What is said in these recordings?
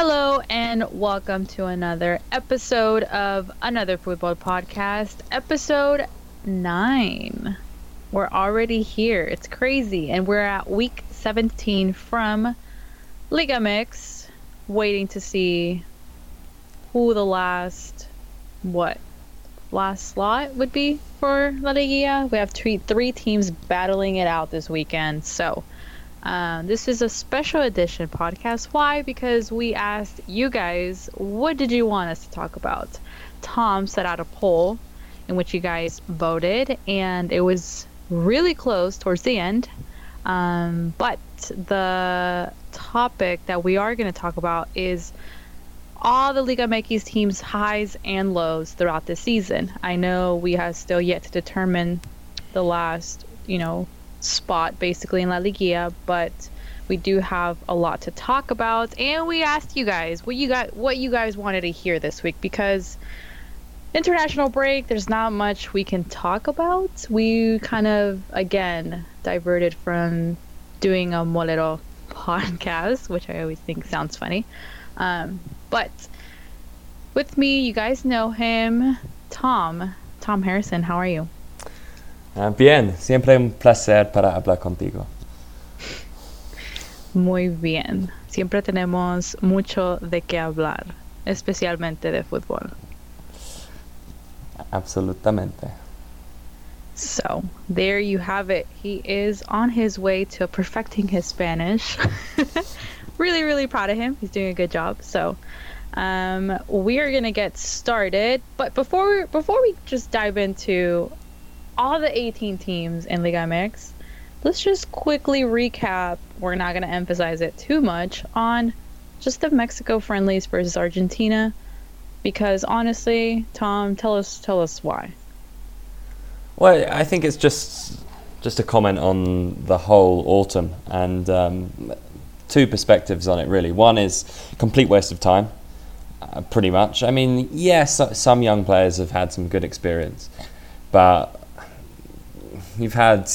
Hello and welcome to another episode of another football podcast, episode 9. We're already here. It's crazy and we're at week 17 from Liga MX, waiting to see who the last what last slot would be for La Liga. We have three three teams battling it out this weekend. So, um, this is a special edition podcast. Why? Because we asked you guys, what did you want us to talk about? Tom set out a poll in which you guys voted, and it was really close towards the end. Um, but the topic that we are going to talk about is all the Liga MX teams' highs and lows throughout the season. I know we have still yet to determine the last, you know, spot basically in La Liga, but we do have a lot to talk about. And we asked you guys what you got what you guys wanted to hear this week because international break there's not much we can talk about. We kind of again diverted from doing a molero podcast which i always think sounds funny. Um, but with me you guys know him tom tom harrison. How are you bien, siempre un placer para hablar contigo. Muy bien. Siempre tenemos mucho de qué hablar, especialmente de fútbol. Absolutamente. So, there you have it. He is on his way to perfecting his Spanish. really, really proud of him. He's doing a good job. So, um, we are gonna get started. But before before we just dive into all the 18 teams in Liga MX, let's just quickly recap. We're not going to emphasize it too much on just the Mexico friendlies versus Argentina because honestly, Tom, tell us tell us why. Well, I think it's just just a comment on the whole autumn and um, two perspectives on it really. One is complete waste of time, uh, pretty much. I mean, yes, some young players have had some good experience, but you've had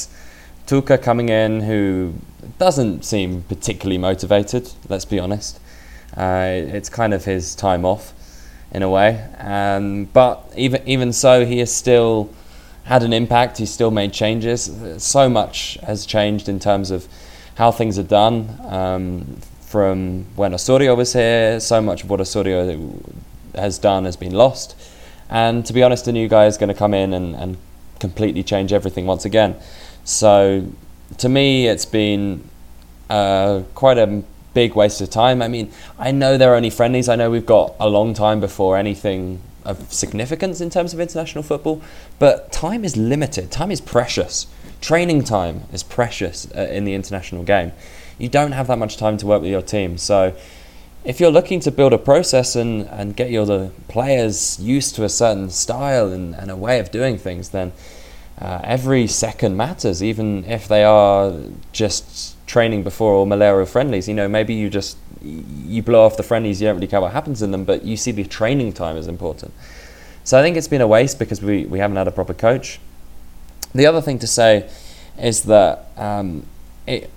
Tuca coming in who doesn't seem particularly motivated, let's be honest. Uh, it's kind of his time off in a way. Um, but even, even so, he has still had an impact. He's still made changes. So much has changed in terms of how things are done. Um, from when Osorio was here, so much of what Osorio has done has been lost. And to be honest, a new guy is going to come in and, and completely change everything once again. So to me, it's been uh, quite a big waste of time. I mean, I know they're only friendlies. I know we've got a long time before anything of significance in terms of international football, but time is limited. Time is precious. Training time is precious uh, in the international game. You don't have that much time to work with your team. So if you're looking to build a process and, and get your the players used to a certain style and, and a way of doing things, then uh, every second matters, even if they are just training before or Molero friendlies. You know, maybe you just you blow off the friendlies, you don't really care what happens in them, but you see the training time is important. So I think it's been a waste because we, we haven't had a proper coach. The other thing to say is that um, it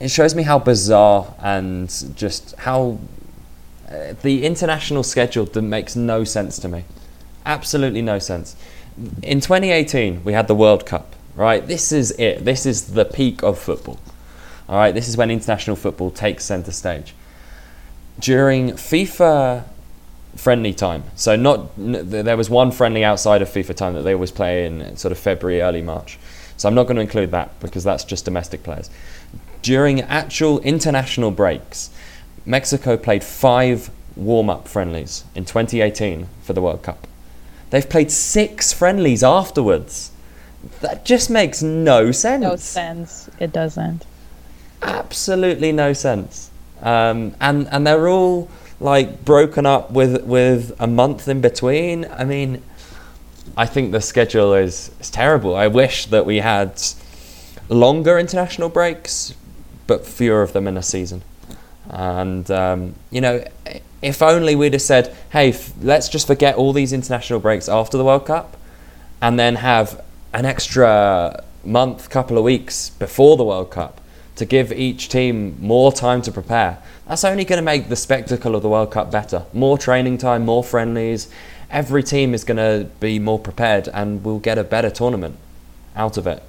it shows me how bizarre and just how the international schedule that makes no sense to me. Absolutely no sense. In 2018, we had the World Cup, right? This is it. This is the peak of football. All right, this is when international football takes center stage. During FIFA friendly time, so not there was one friendly outside of FIFA time that they always play in sort of February, early March. So I'm not going to include that because that's just domestic players. During actual international breaks, Mexico played five warm up friendlies in 2018 for the World Cup. They've played six friendlies afterwards. That just makes no sense. No sense. It doesn't. Absolutely no sense. Um, and and they're all like broken up with with a month in between. I mean, I think the schedule is is terrible. I wish that we had longer international breaks, but fewer of them in a season. And, um, you know, if only we'd have said, hey, f- let's just forget all these international breaks after the World Cup and then have an extra month, couple of weeks before the World Cup to give each team more time to prepare. That's only going to make the spectacle of the World Cup better. More training time, more friendlies. Every team is going to be more prepared and we'll get a better tournament out of it.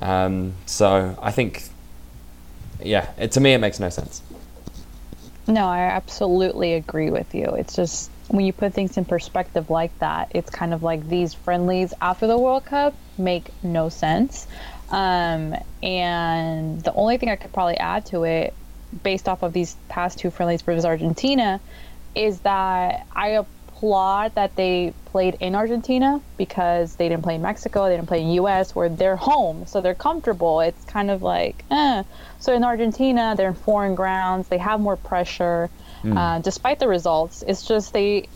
Um, so I think, yeah, it, to me, it makes no sense. No, I absolutely agree with you. It's just when you put things in perspective like that, it's kind of like these friendlies after the World Cup make no sense. Um, and the only thing I could probably add to it, based off of these past two friendlies versus Argentina, is that I applaud that they played in Argentina because they didn't play in Mexico, they didn't play in U.S. where they're home, so they're comfortable. It's kind of like, eh. So in Argentina, they're in foreign grounds, they have more pressure. Mm. Uh, despite the results, it's just they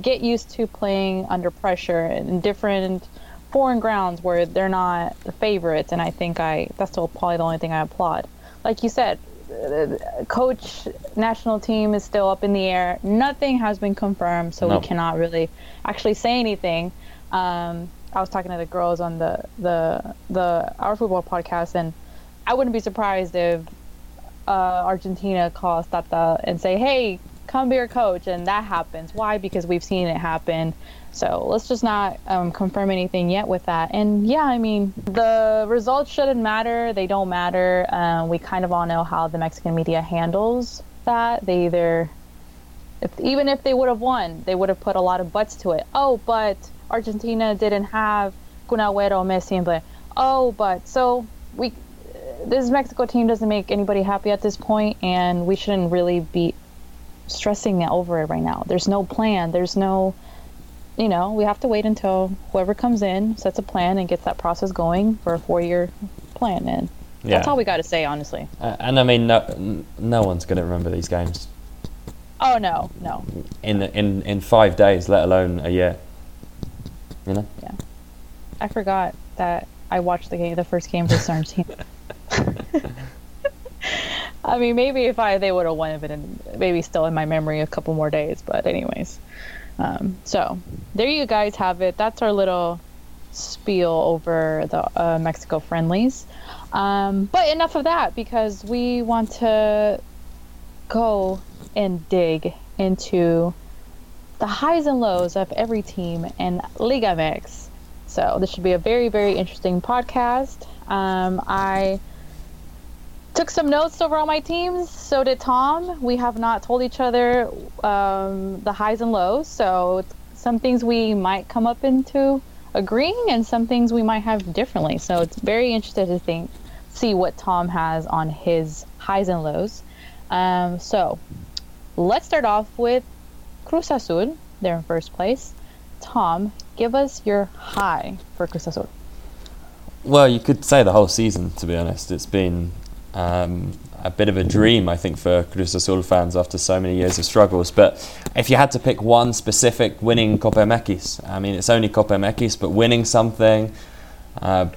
get used to playing under pressure in different foreign grounds where they're not the favorites. And I think I that's still probably the only thing I applaud. Like you said, coach national team is still up in the air. Nothing has been confirmed, so no. we cannot really actually say anything. Um, I was talking to the girls on the the the our football podcast, and I wouldn't be surprised if uh, Argentina calls Tata and say, "Hey, come be our coach," and that happens. Why? Because we've seen it happen so let's just not um, confirm anything yet with that. And yeah, I mean, the results shouldn't matter. They don't matter. Uh, we kind of all know how the Mexican media handles that. They either, if, even if they would have won, they would have put a lot of buts to it. Oh, but Argentina didn't have Kun Messi, and Oh, but so we, this Mexico team doesn't make anybody happy at this point, and we shouldn't really be stressing over it right now. There's no plan. There's no you know, we have to wait until whoever comes in sets a plan and gets that process going for a four year plan. And yeah. that's all we got to say, honestly. Uh, and I mean, no, no one's going to remember these games. Oh no, no. In in in five days, let alone a year. You know. Yeah. I forgot that I watched the game, the first game for Argentina. I mean, maybe if I they would have won it, and maybe still in my memory a couple more days. But anyways. Um, so there you guys have it. That's our little spiel over the uh, Mexico friendlies. Um, but enough of that because we want to go and dig into the highs and lows of every team in Liga MX. So this should be a very, very interesting podcast. Um, I took some notes over on my teams. So did Tom. We have not told each other um, the highs and lows. So some things we might come up into agreeing, and some things we might have differently. So it's very interesting to think, see what Tom has on his highs and lows. Um, so let's start off with Cruz Azul. They're in first place. Tom, give us your high for Cruz Azul. Well, you could say the whole season, to be honest. It's been um, a bit of a dream, I think, for Cruz Azul fans after so many years of struggles. But if you had to pick one specific winning Copa I mean, it's only Copa but winning something, uh,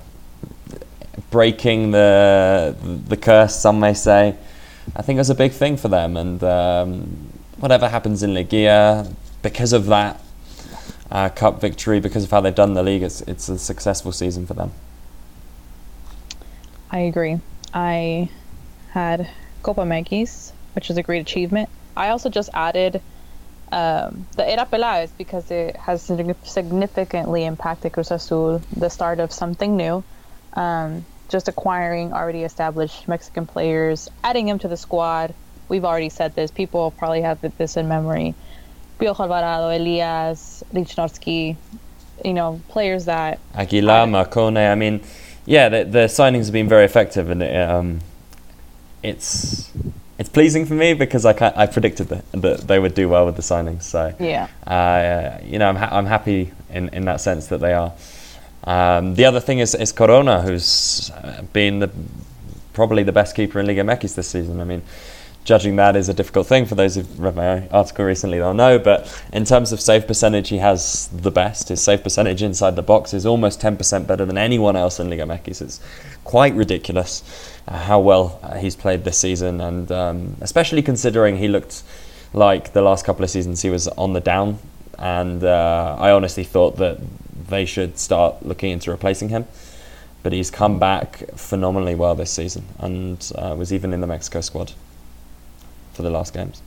breaking the the curse, some may say, I think was a big thing for them. And um, whatever happens in Liguilla, because of that uh, cup victory, because of how they've done the league, it's it's a successful season for them. I agree. I had Copa MX, which is a great achievement. I also just added um, the Era Peláez because it has significantly impacted Cruz Azul, the start of something new. Um, just acquiring already established Mexican players, adding them to the squad. We've already said this. People probably have this in memory. Piojo Alvarado, Elias, Lichnovsky, you know, players that. Aguilar, Marcone. I mean, yeah, the, the signings have been very effective, and um, it's it's pleasing for me because I I predicted that, that they would do well with the signings. So yeah, uh, you know, I'm ha- I'm happy in, in that sense that they are. Um, the other thing is, is Corona, who's been the probably the best keeper in Liga MX this season. I mean, judging that is a difficult thing for those who've read my article recently. They'll know, but in terms of save percentage, he has the best. His save percentage inside the box is almost 10% better than anyone else in Liga MX. It's quite ridiculous uh, how well uh, he's played this season, and um, especially considering he looked like the last couple of seasons he was on the down. And uh, I honestly thought that they should start looking into replacing him. but he's come back phenomenally well this season and uh, was even in the Mexico squad for the last games.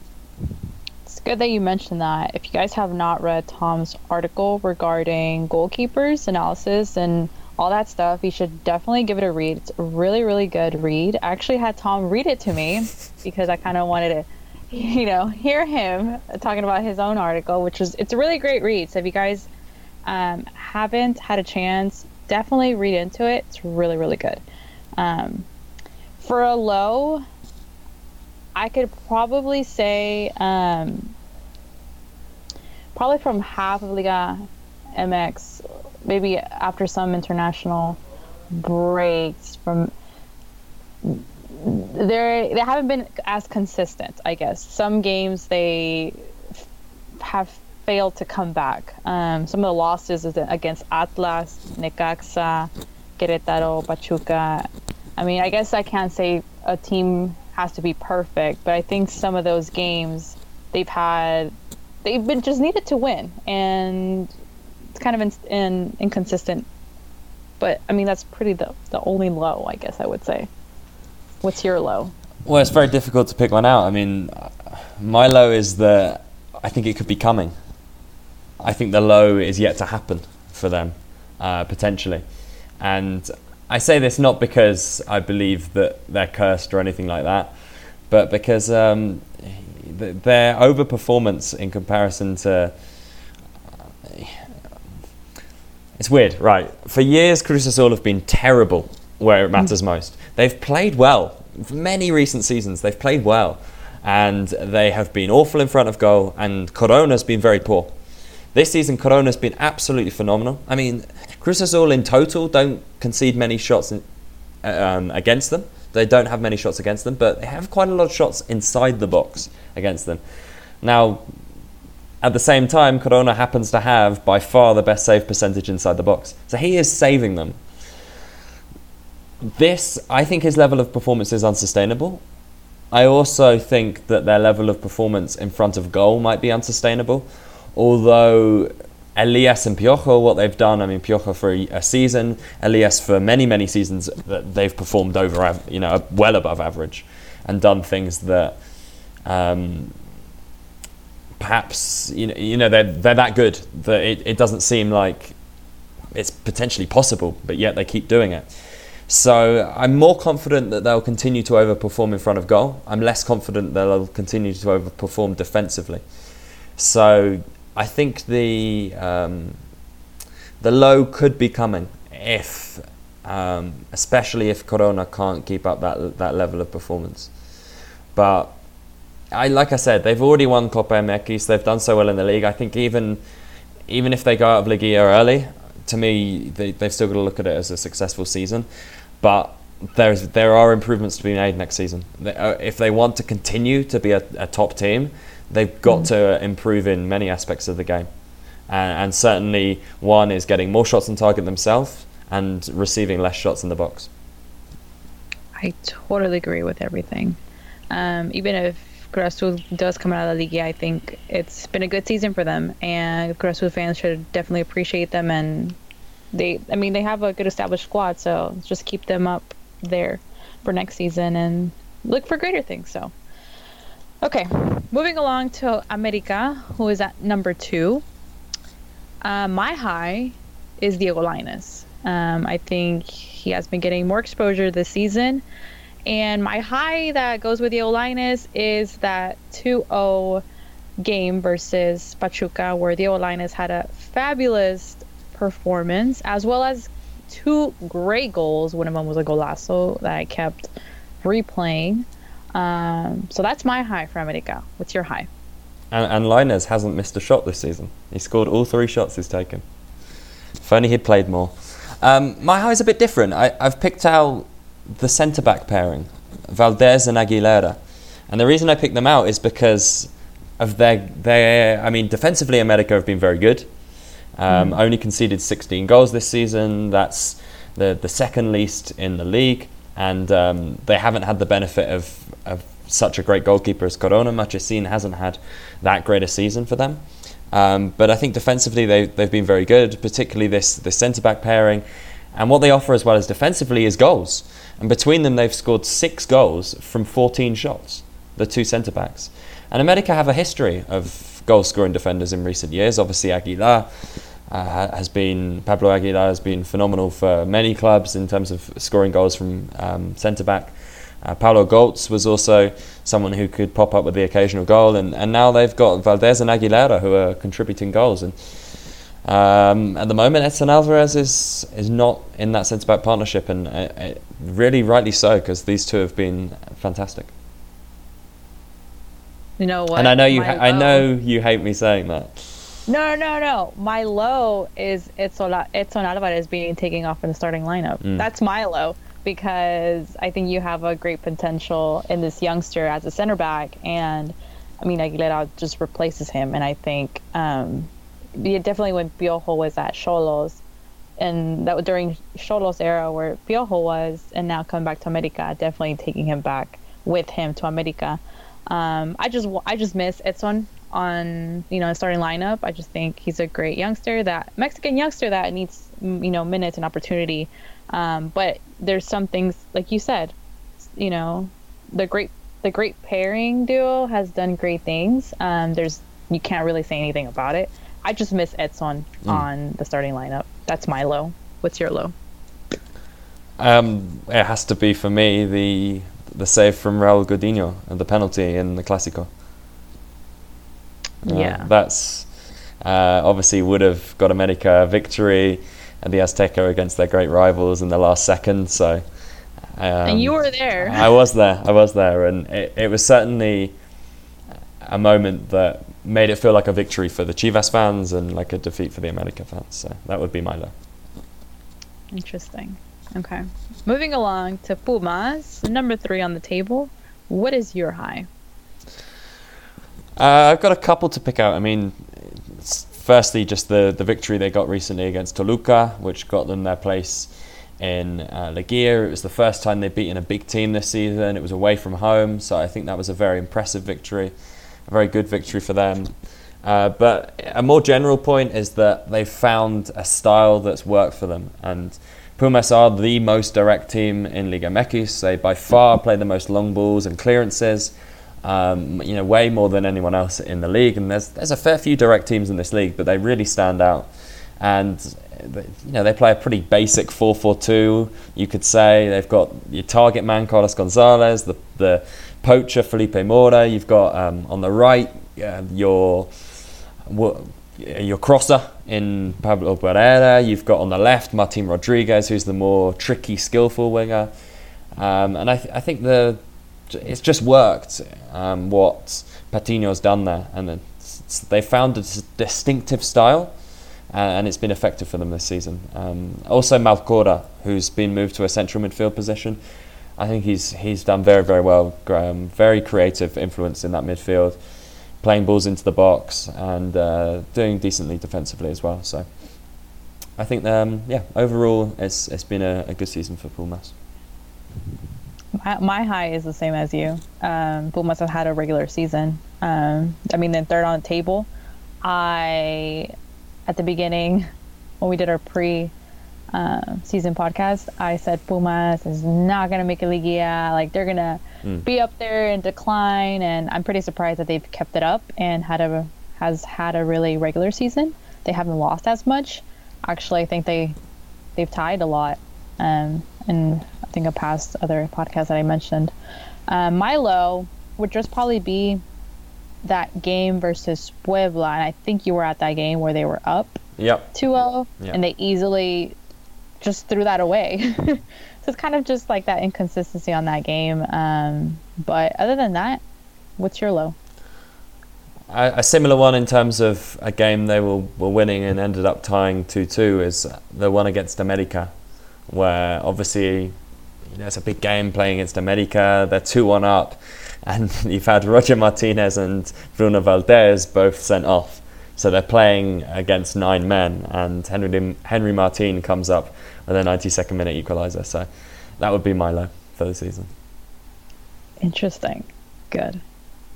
It's good that you mentioned that. If you guys have not read Tom's article regarding goalkeepers analysis and all that stuff, you should definitely give it a read. It's a really, really good read. I actually had Tom read it to me because I kind of wanted to you know, hear him talking about his own article, which was it's a really great read. So if you guys um, haven't had a chance, definitely read into it. It's really really good. Um, for a low, I could probably say um, probably from half of Liga MX, maybe after some international breaks from they they haven't been as consistent. I guess some games they f- have failed to come back. Um, some of the losses is against Atlas, Necaxa, Querétaro, Pachuca. I mean, I guess I can't say a team has to be perfect, but I think some of those games they've had they've been just needed to win, and it's kind of in, in, inconsistent. But I mean, that's pretty the the only low, I guess I would say. What's your low? Well, it's very difficult to pick one out. I mean, my low is that I think it could be coming. I think the low is yet to happen for them, uh, potentially. And I say this not because I believe that they're cursed or anything like that, but because um, their overperformance in comparison to. It's weird, right? For years, Cruz Azul have been terrible where it matters most. They've played well. For many recent seasons, they've played well. And they have been awful in front of goal, and Corona's been very poor. This season, Corona's been absolutely phenomenal. I mean, Cruz Azul in total don't concede many shots in, um, against them. They don't have many shots against them, but they have quite a lot of shots inside the box against them. Now, at the same time, Corona happens to have by far the best save percentage inside the box. So he is saving them this, I think his level of performance is unsustainable. I also think that their level of performance in front of goal might be unsustainable. Although Elias and Piojo, what they've done, I mean, Piojo for a, a season, Elias for many, many seasons, they've performed over, you know, well above average and done things that um, perhaps, you know, you know they're, they're that good that it, it doesn't seem like it's potentially possible, but yet they keep doing it. So I'm more confident that they'll continue to overperform in front of goal. I'm less confident that they'll continue to overperform defensively. So I think the um, the low could be coming if, um, especially if Corona can't keep up that that level of performance. But I like I said, they've already won Copa MX. They've done so well in the league. I think even even if they go out of Liguilla early, to me, they, they've still got to look at it as a successful season but there's there are improvements to be made next season. Uh, if they want to continue to be a, a top team, they've got mm. to improve in many aspects of the game, and, and certainly one is getting more shots on target themselves and receiving less shots in the box. I totally agree with everything. Um, even if Cruz does come out of the league, I think it's been a good season for them, and Cruz fans should definitely appreciate them and they I mean they have a good established squad, so just keep them up there for next season and look for greater things. So okay, moving along to America, who is at number two. Uh, my high is Diego Lainez. Um, I think he has been getting more exposure this season. And my high that goes with Diego Lainez is that 2 0 game versus Pachuca, where Diego Lainez had a fabulous performance, as well as two great goals. One of them was a golazo that I kept replaying. Um, so that's my high for America. What's your high? And, and Lainez hasn't missed a shot this season. He scored all three shots he's taken. If only he'd played more. Um, my high is a bit different. I, I've picked out the centre back pairing, Valdez and Aguilera. And the reason I picked them out is because of their, their I mean, defensively, America have been very good. Um, mm. Only conceded 16 goals this season. That's the the second least in the league, and um, they haven't had the benefit of, of such a great goalkeeper as Corona. Marchesín hasn't had that great a season for them. Um, but I think defensively they they've been very good, particularly this this centre back pairing. And what they offer as well as defensively is goals. And between them, they've scored six goals from 14 shots, the two centre backs. And America have a history of goal scoring defenders in recent years. Obviously, Aguilar uh, has been, Pablo Aguilar has been phenomenal for many clubs in terms of scoring goals from um, centre back. Uh, Paulo Goltz was also someone who could pop up with the occasional goal, and, and now they've got Valdez and Aguilera who are contributing goals. And um, at the moment, Edson Alvarez is is not in that centre back partnership, and uh, uh, really rightly so because these two have been fantastic. You know what? And I know you. Ha- I know you hate me saying that. No, no, no. My low is Edson, Edson Alvarez being taken off in the starting lineup. Mm. That's my low because I think you have a great potential in this youngster as a center back, and I mean Aguilera just replaces him, and I think um, definitely when Piojo was at Xolos, and that was during Xolos era where Piojo was, and now coming back to America, definitely taking him back with him to America. Um, I just I just miss Edson on you know starting lineup. I just think he's a great youngster that Mexican youngster that needs you know minutes and opportunity. Um, but there's some things like you said, you know, the great the great pairing duo has done great things. Um, there's you can't really say anything about it. I just miss Edson on the starting lineup. That's my low. What's your low? Um, it has to be for me the the save from Raul Gudiño and the penalty in the Clásico. Uh, Yeah. that's uh, obviously would have got America a victory at the Azteca against their great rivals in the last second. So, um, and you were there. I was there. I was there, and it, it was certainly a moment that made it feel like a victory for the Chivas fans and like a defeat for the America fans. So that would be my low. Interesting. Okay. Moving along to Pumas, number three on the table. What is your high? Uh, I've got a couple to pick out. I mean, firstly, just the, the victory they got recently against Toluca, which got them their place in uh, Liguilla. It was the first time they'd beaten a big team this season. It was away from home, so I think that was a very impressive victory, a very good victory for them. Uh, but a more general point is that they've found a style that's worked for them. And Pumas are the most direct team in Liga MX. They by far play the most long balls and clearances um, you know, way more than anyone else in the league. And there's there's a fair few direct teams in this league, but they really stand out. And you know, they play a pretty basic 4-4-2. You could say they've got your target man Carlos Gonzalez, the the poacher Felipe Mora. You've got um, on the right uh, your your crosser in Pablo Barrera. You've got on the left Martin Rodriguez, who's the more tricky, skillful winger. Um, and I, th- I think the it's just worked um, what Patino's done there, and they found a distinctive style, and it's been effective for them this season. Um, also, Malcorra, who's been moved to a central midfield position, I think he's he's done very very well. Um, very creative influence in that midfield, playing balls into the box and uh, doing decently defensively as well. So. I think, um, yeah, overall, it's it's been a, a good season for Pumas. My, my high is the same as you. Um, Pumas have had a regular season. Um, I mean, they're third on the table. I, at the beginning, when we did our pre uh, season podcast, I said Pumas is not going to make a Liguilla. Like, they're going to Mm. be up there and decline. And I'm pretty surprised that they've kept it up and had a has had a really regular season. They haven't lost as much. Actually, I think they they've tied a lot. Um, and think a past other podcast that I mentioned. Um, my low would just probably be that game versus Puebla, and I think you were at that game where they were up Yep. 2-0, Yeah. and they easily just threw that away. so it's kind of just like that inconsistency on that game. Um, but other than that, what's your low? A, a similar one in terms of a game they were, were winning and ended up tying 2 2 is the one against America, where obviously you know, it's a big game playing against America. They're 2 1 up, and you've had Roger Martinez and Bruno Valdez both sent off. So they're playing against nine men, and Henry, Henry Martin comes up with a 92nd minute equaliser. So that would be my low for the season. Interesting. Good.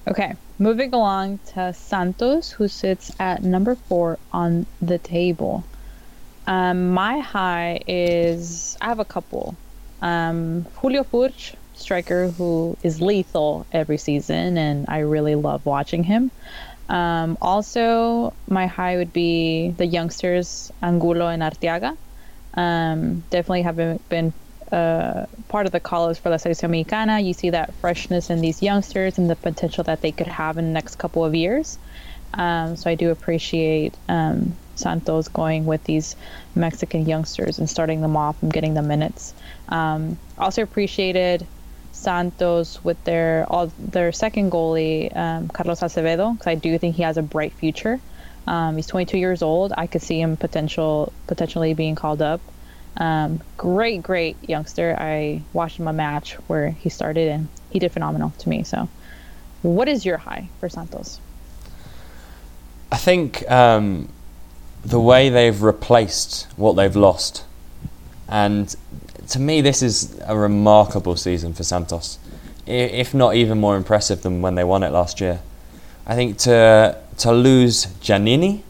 Okay, moving along to Santos, who sits at number four on the table. Um, my high is I have a couple. Um, Julio Furch, striker who is lethal every season, and I really love watching him. Um, also, my high would be the youngsters Angulo and Arteaga. Um, definitely have been, been uh, part of the call-ups for La Selección Mexicana. You see that freshness in these youngsters and the potential that they could have in the next couple of years. Um, so I do appreciate um, Santos going with these Mexican youngsters and starting them off and getting the minutes. Um, also appreciated Santos with their all their second goalie um, Carlos Acevedo because I do think he has a bright future. Um, he's 22 years old. I could see him potential potentially being called up. Um, great, great youngster. I watched him a match where he started and he did phenomenal to me. So, what is your high for Santos? I think um, the way they've replaced what they've lost, and to me, this is a remarkable season for Santos, if not even more impressive than when they won it last year. I think to to lose Djaniny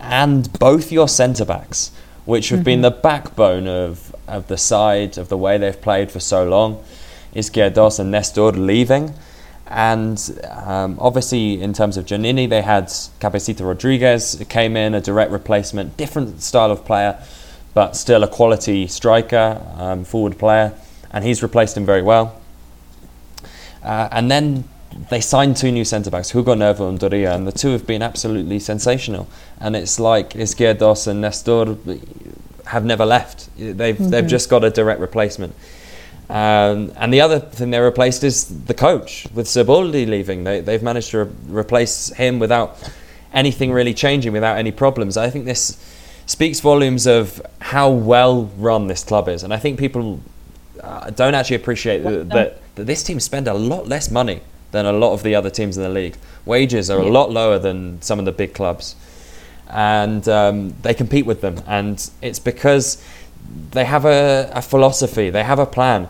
and both your centre backs, which have mm-hmm. been the backbone of of the side of the way they've played for so long, Izquierdoz and Nestor leaving. And um, obviously, in terms of Djaniny, they had Cabecita Rodriguez came in, a direct replacement, different style of player, but still a quality striker, um, forward player, and he's replaced him very well. Uh, and then they signed two new centre backs, Hugo Nervo and Doria, and the two have been absolutely sensational. And it's like Izquierdoz and Nestor have never left. They've mm-hmm. they've just got a direct replacement. Um, and the other thing they replaced is the coach with Siboldi leaving. They, they've managed to re- replace him without anything really changing, without any problems. I think this speaks volumes of how well run this club is. And I think people uh, don't actually appreciate that, that, that, this team spend a lot less money than a lot of the other teams in the league. Wages are yeah. a lot lower than some of the big clubs. And um, they compete with them. And it's because they have a, a philosophy, they have a plan,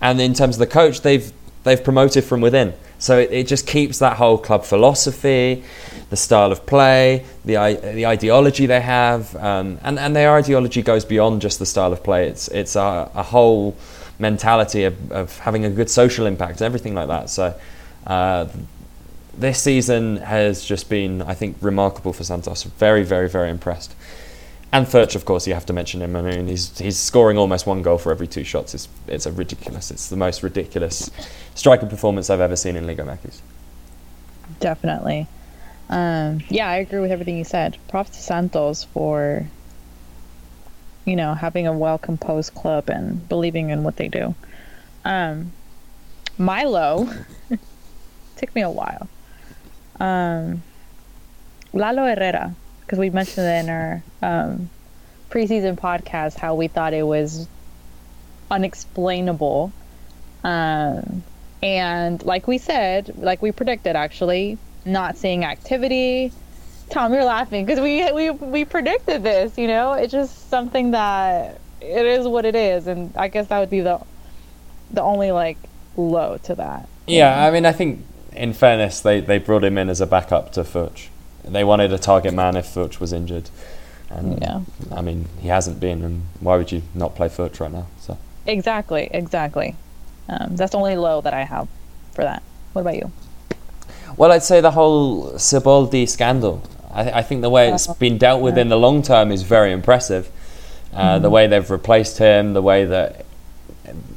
and in terms of the coach, they've they've promoted from within. So it, it just keeps that whole club philosophy, the style of play, the the ideology they have, um, and and their ideology goes beyond just the style of play. It's it's a, a whole mentality of, of having a good social impact, everything like that. So. Uh, this season has just been, I think, remarkable for Santos. Very, very, very impressed. And Furch, of course, you have to mention him. I mean, he's he's scoring almost one goal for every two shots. It's it's a ridiculous. It's the most ridiculous striker performance I've ever seen in Liga MX. Definitely. Um, yeah, I agree with everything you said. Props to Santos for, you know, having a well composed club and believing in what they do. Um, Milo took me a while. Um, Lalo Herrera because we mentioned in our um, preseason podcast how we thought it was unexplainable. Um, and like we said, like we predicted, actually, not seeing activity. Tom, you're laughing because we we we predicted this. You know, it's just something that it is what it is, and I guess that would be the the only like low to that. Yeah, I mean, I think in fairness, they they brought him in as a backup to Furch they wanted a target man if Furch was injured. And yeah. I mean, he hasn't been, and why would you not play Furch right now? So exactly, exactly. Um, that's the only low that I have for that. What about you? Well, I'd say the whole Siboldi scandal. I, th- I think the way it's been dealt with in the long term is very impressive. Uh, mm-hmm. The way they've replaced him, the way that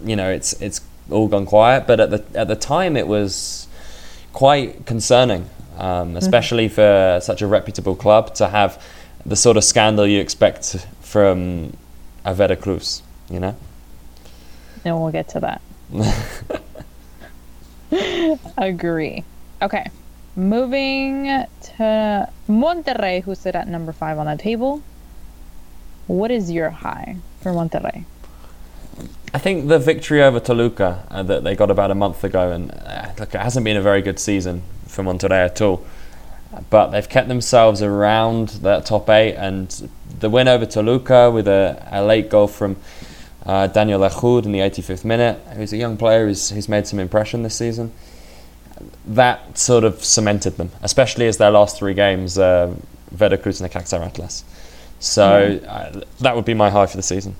you know it's it's all gone quiet. But at the at the time, it was quite concerning um, mm-hmm. especially mm-hmm. for such a reputable club to have the sort of scandal you expect from a Veracruz, you know? And we'll get to that. Agree. Okay. Moving to Monterrey, who sit at number five on the table. What is your high for Monterrey? I think the victory over Toluca uh, that they got about a month ago, and uh, look, it hasn't been a very good season for Monterrey at all. But they've kept themselves around that top eight, and the win over Toluca with a, a late goal from uh, Daniel Ehud in the 85th minute, who's a young player who's, who's made some impression this season. That sort of cemented them, especially as their last three games, uh, Veracruz and Necaxa Atlas. So uh, that would be my high for the season.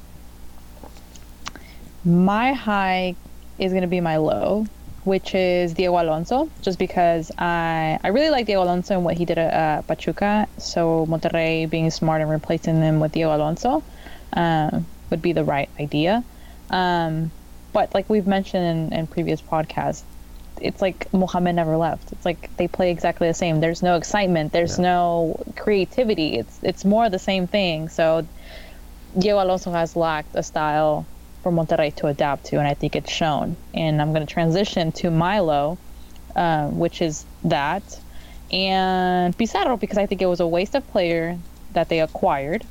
My high is going to be my low, which is Diego Alonso, just because I I really like Diego Alonso and what he did at uh, Pachuca. So Monterrey being smart and replacing them with Diego Alonso uh, would be the right idea. Um, but like we've mentioned in, in previous podcasts, it's like Mohamed never left. It's like they play exactly the same. There's no excitement. There's yeah. no creativity. It's it's more the same thing. So Diego Alonso has lacked a style for Monterrey to adapt to, and I think it's shown. And I'm going to transition to Milo, uh, which is that, and Pizarro because I think it was a waste of player that they acquired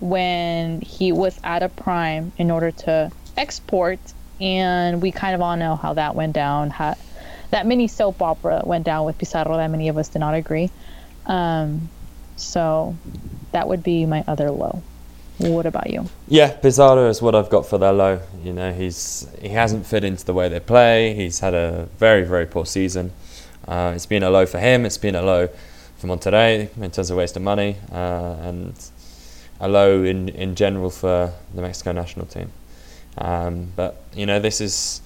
when he was at a prime in order to export and we kind of all know how that went down. How, that mini soap opera went down with Pizarro that many of us did not agree. Um, so that would be my other low. What about you? Yeah, Pizarro is what I've got for their low. You know, he's he hasn't fit into the way they play. He's had a very very poor season. Uh, it's been a low for him. It's been a low for Monterrey in terms of waste of money, uh, and a low in in general for the Mexico national team. Um, but you know, this is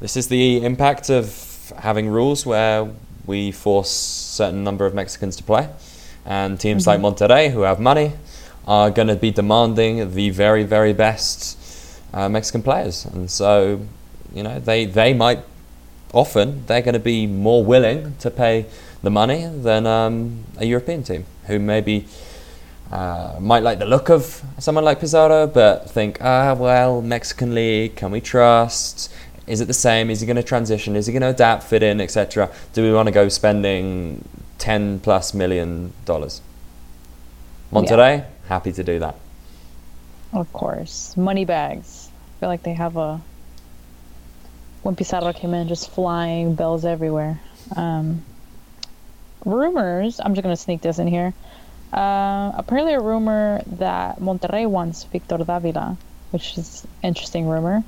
this is the impact of having rules where we force certain number of Mexicans to play, and teams mm-hmm. like Monterrey, who have money, are going to be demanding the very very best uh, Mexican players, and so you know they they might often they're going to be more willing to pay the money than um, a European team who maybe uh, might like the look of someone like Pizarro, but think, ah, well, Mexican league, can we trust? Is it the same? Is he going to transition? Is he going to adapt, fit in, etc.? Do we want to go spending 10 plus million dollars? Monterrey, yeah. Happy to do that. Of course. Money bags. I feel like they have a. When Pizarro came in, just flying bells everywhere. Um, rumors, I'm just going to sneak this in here uh, apparently, a rumor that Monterrey wants Victor Davila, which is interesting rumor,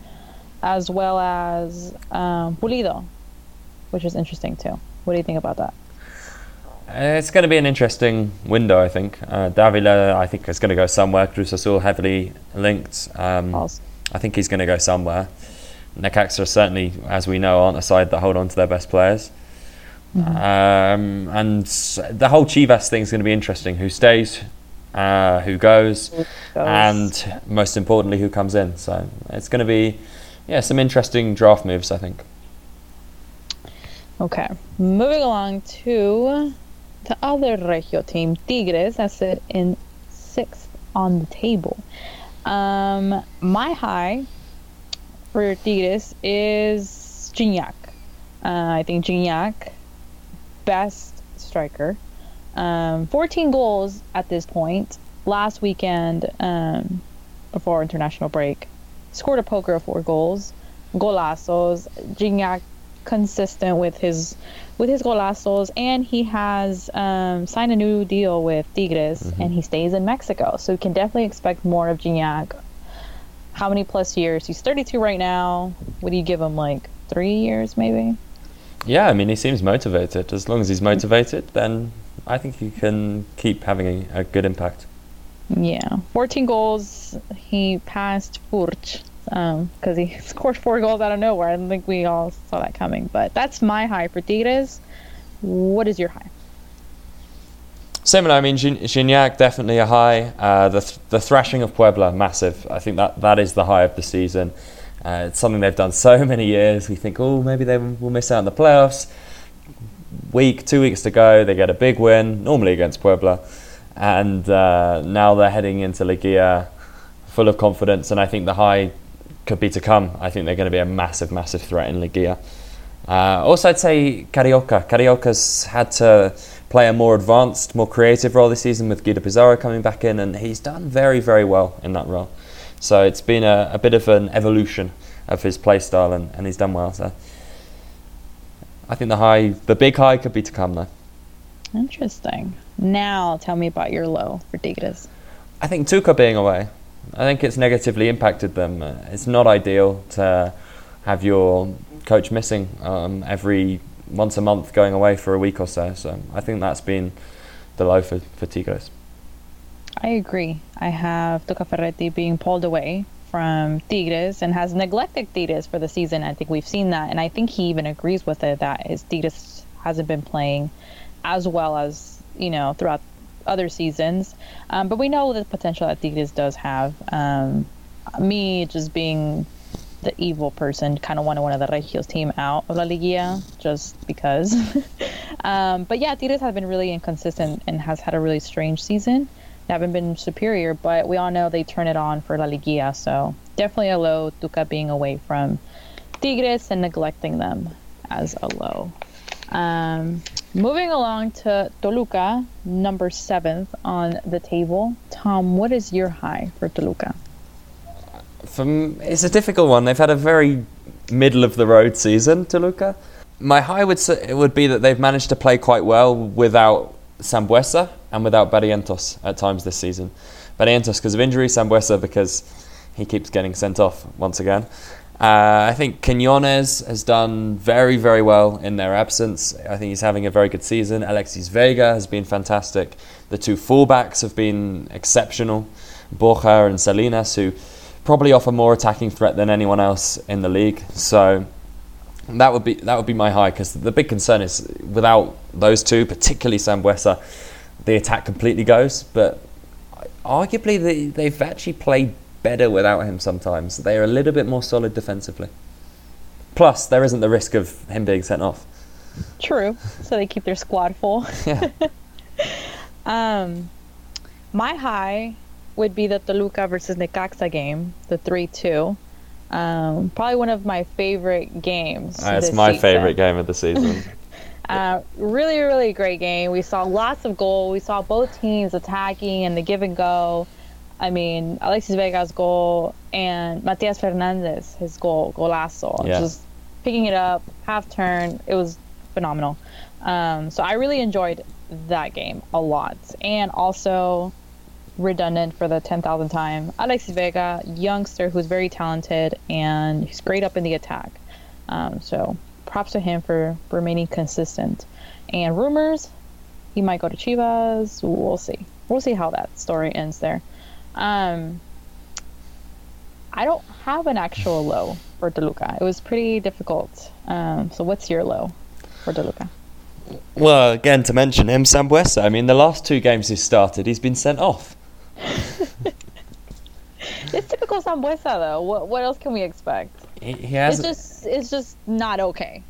as well as um, Pulido, which is interesting too. What do you think about that? Uh, it's going to be an interesting window, I think. Uh, Davila, I think, is going to go somewhere. Cruz Azul heavily linked. Um, I think he's going to go somewhere. Necaxa certainly, as we know, aren't a side that hold on to their best players. Mm-hmm. Um, and the whole Chivas thing is going to be interesting. Who stays, uh, who goes, goes, and most importantly, who comes in. So it's going to be, yeah, some interesting draft moves, I think. Okay, moving along to the other Regio team, Tigres, that's it in sixth on the table. Um, my high for Tigres is Gignac. Uh, I think Gignac best striker. Um, 14 goals at this point. Last weekend, um, before international break, scored a poker of four goals, golazos. Gignac consistent with his with his golazos, and he has um, signed a new deal with Tigres, mm-hmm. and he stays in Mexico. So we can definitely expect more of Gignac. How many plus years? He's 32 right now. Would you give him? Like three years, maybe? Yeah, I mean, he seems motivated. As long as he's motivated, then I think he can keep having a, a good impact. Yeah, 14 goals. He passed Furch because um, he scored four goals out of nowhere. I don't think we all saw that coming. But that's my high for Tigres. What is your high? Similar. I mean, Gignac definitely a high. Uh, the th- the thrashing of Puebla massive. I think that that is the high of the season. Uh, it's something they've done so many years. We think, oh, maybe they will miss out on the playoffs. Week, two weeks to go, they get a big win, normally against Puebla, and uh, now they're heading into Liguilla full of confidence. And I think the high could be to come. I think they're going to be a massive, massive threat in Liguilla. Uh, also, I'd say Carioca. Carioca's had to play a more advanced, more creative role this season with Guido Pizarro coming back in, and he's done very, very well in that role. So it's been a, a bit of an evolution of his play style, and, and he's done well. So I think the high, the big high, could be to come though. Interesting. Now tell me about your low for Tigres. I think Tuca being away. I think it's negatively impacted them. Uh, it's not ideal to have your coach missing um, every once a month going away for a week or so. So I think that's been the low for, for Tigres. I agree. I have Tuca Ferretti being pulled away from Tigres and has neglected Tigres for the season. I think we've seen that, and I think he even agrees with it that his Tigres hasn't been playing as well as you know throughout other seasons. Um, but we know the potential that Tigres does have. Um, me just being the evil person, kind of wanted one of the Regios team out of La Liguilla just because. um, but yeah, Tigres has been really inconsistent and has had a really strange season. They haven't been superior, but we all know they turn it on for La Liguilla. So definitely a low. Tuca being away from Tigres and neglecting them as a low. Um, moving along to Toluca, number seventh on the table. Tom, what is your high for Toluca? From it's a difficult one. They've had a very middle of the road season, Toluca. My high would say, would be that they've managed to play quite well without Sambueza and without Barrientos at times this season. Barrientos because of injury, Sambueza because he keeps getting sent off once again. Uh, I think Quinones has done very, very well in their absence. I think he's having a very good season. Alexis Vega has been fantastic. The two fullbacks have been exceptional. Borja and Salinas, who probably offer more attacking threat than anyone else in the league. So that would be that would be my high because the big concern is without those two, particularly Sambueza, the attack completely goes. But arguably, they, they've actually played better without him sometimes. They are a little bit more solid defensively. Plus, there isn't the risk of him being sent off. True. So they keep their squad full. Yeah. um, my high would be the Toluca versus Necaxa game, the 3 2. Um, probably one of my favorite games. Uh, it's this my season. favorite game of the season. Uh, really, really great game. We saw lots of goal. We saw both teams attacking and the give and go. I mean, Alexis Vega's goal and Matias Fernandez, his goal, golazo. Yeah. Just picking it up, half turn. It was phenomenal. Um, so I really enjoyed that game a lot. And also, redundant for the 10,000th time, Alexis Vega, youngster who's very talented and he's great up in the attack. Um, so props to him for remaining consistent. And rumors, he might go to Chivas. We'll see. We'll see how that story ends there. Um, I don't have an actual low for Toluca. It was pretty difficult. Um, so what's your low for Toluca? well, again, to mention him, Sambueza. I mean, the last two games he's started, he's been sent off. It's typical Sambueza though. What what else can we expect? He, he It's just it's just not okay.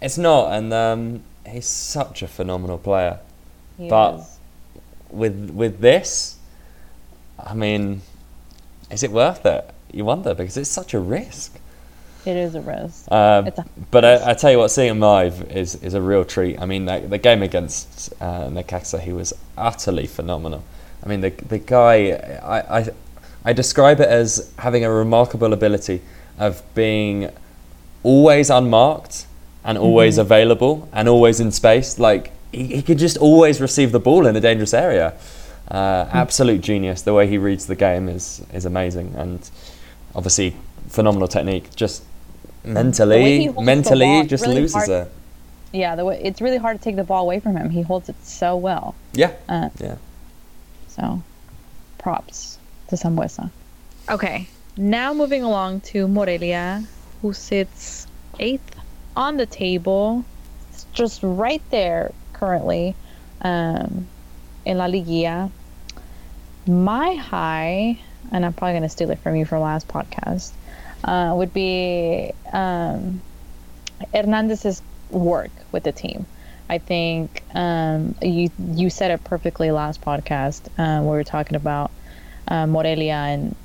It's not, and um, he's such a phenomenal player. He But- is. With with this, I mean, is it worth it? You wonder because it's such a risk. it is a risk. It's a- but I, I tell you what, seeing him live is, is a real treat. I mean, the, the game against uh, Necaxa, he was utterly phenomenal. I mean, the the guy, I, I I describe it as having a remarkable ability of being always unmarked and always available and always in space. Like he, he could just always receive the ball in a dangerous area. Uh, absolute genius. The way he reads the game is is amazing, and obviously phenomenal technique. Just mentally, mentally, ball, just really loses hard. it. Yeah, the way, it's really hard to take the ball away from him. He holds it so well. Yeah, Uh, yeah. So, props to Sambueza. Okay, now moving along to Morelia, who sits eighth on the table, It's just right there currently um, in La Liguilla. My high, and I'm probably going to steal it from you from last podcast, uh, would be um, Hernandez's work with the team. I think um, you you said it perfectly last podcast uh, where we were talking about uh, Morelia and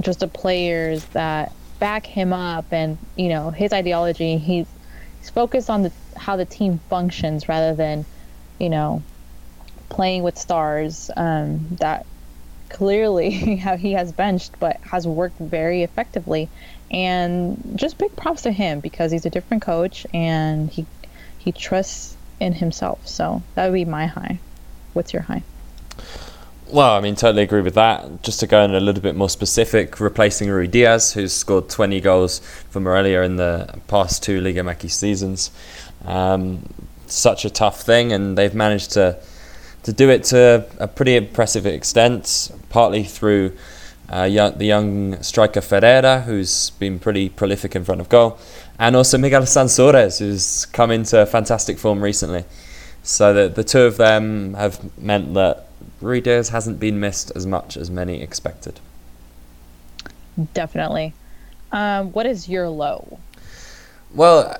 just the players that back him up and you know his ideology. He's he's focused on the how the team functions rather than you know playing with stars um, that clearly how he has benched but has worked very effectively and just big props to him because he's a different coach and he he trusts in himself so that would be my high what's your high Well, I mean, totally agree with that. Just to go in a little bit more specific, replacing Ruidíaz, who's scored 20 goals for Morelia in the past two Liga MX seasons. Um, such a tough thing, and they've managed to to do it to a pretty impressive extent, partly through uh, young, the young striker Ferreira, who's been pretty prolific in front of goal, and also Miguel Sansores, who's come into fantastic form recently. So the, the two of them have meant that Ruidíaz hasn't been missed as much as many expected. Definitely. Um, what is your low? Well,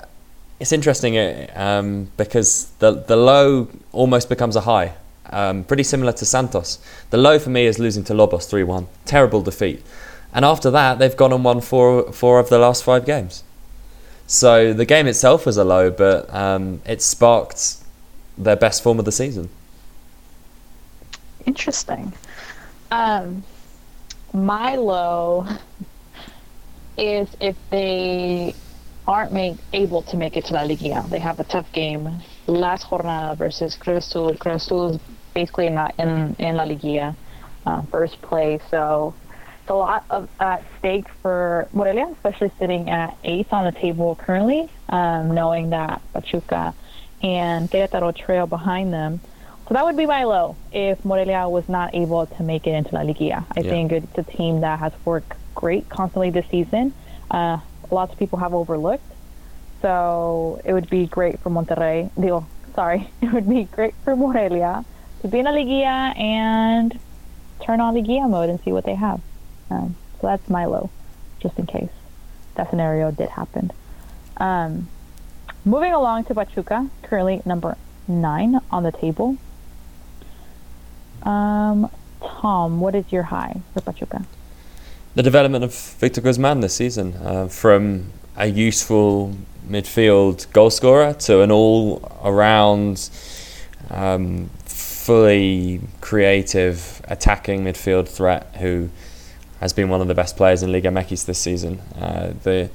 it's interesting uh, um, because the the low almost becomes a high. Um, pretty similar to Santos. The low for me is losing to Lobos 3 1. Terrible defeat. And after that, they've gone and won four, four of the last five games. So the game itself was a low, but um, it sparked their best form of the season. Interesting. Um, my low is if they aren't made, able to make it to La Liga. They have a tough game last jornada versus Cruz Azul. Cruz Azul is basically not in, in La Liga, uh, first place. So it's a lot of at stake for Morelia, especially sitting at eighth on the table currently, um, knowing that Pachuca and Querétaro trail behind them. So that would be my low if Morelia was not able to make it into La Liga. I yeah. think it's a team that has worked great constantly this season. Uh, lots of people have overlooked. So it would be great for Monterrey. Digo, sorry, it would be great for Morelia to be in a Liguilla and turn on Liguilla mode and see what they have. Um, so that's my low, just in case that scenario did happen. Um, moving along to Pachuca, currently number nine on the table. Um, Tom, what is your high for Pachuca? The development of Victor Guzman this season, uh, from a useful midfield goal scorer to an all-around um, fully creative attacking midfield threat who has been one of the best players in Liga MX this season. Uh, the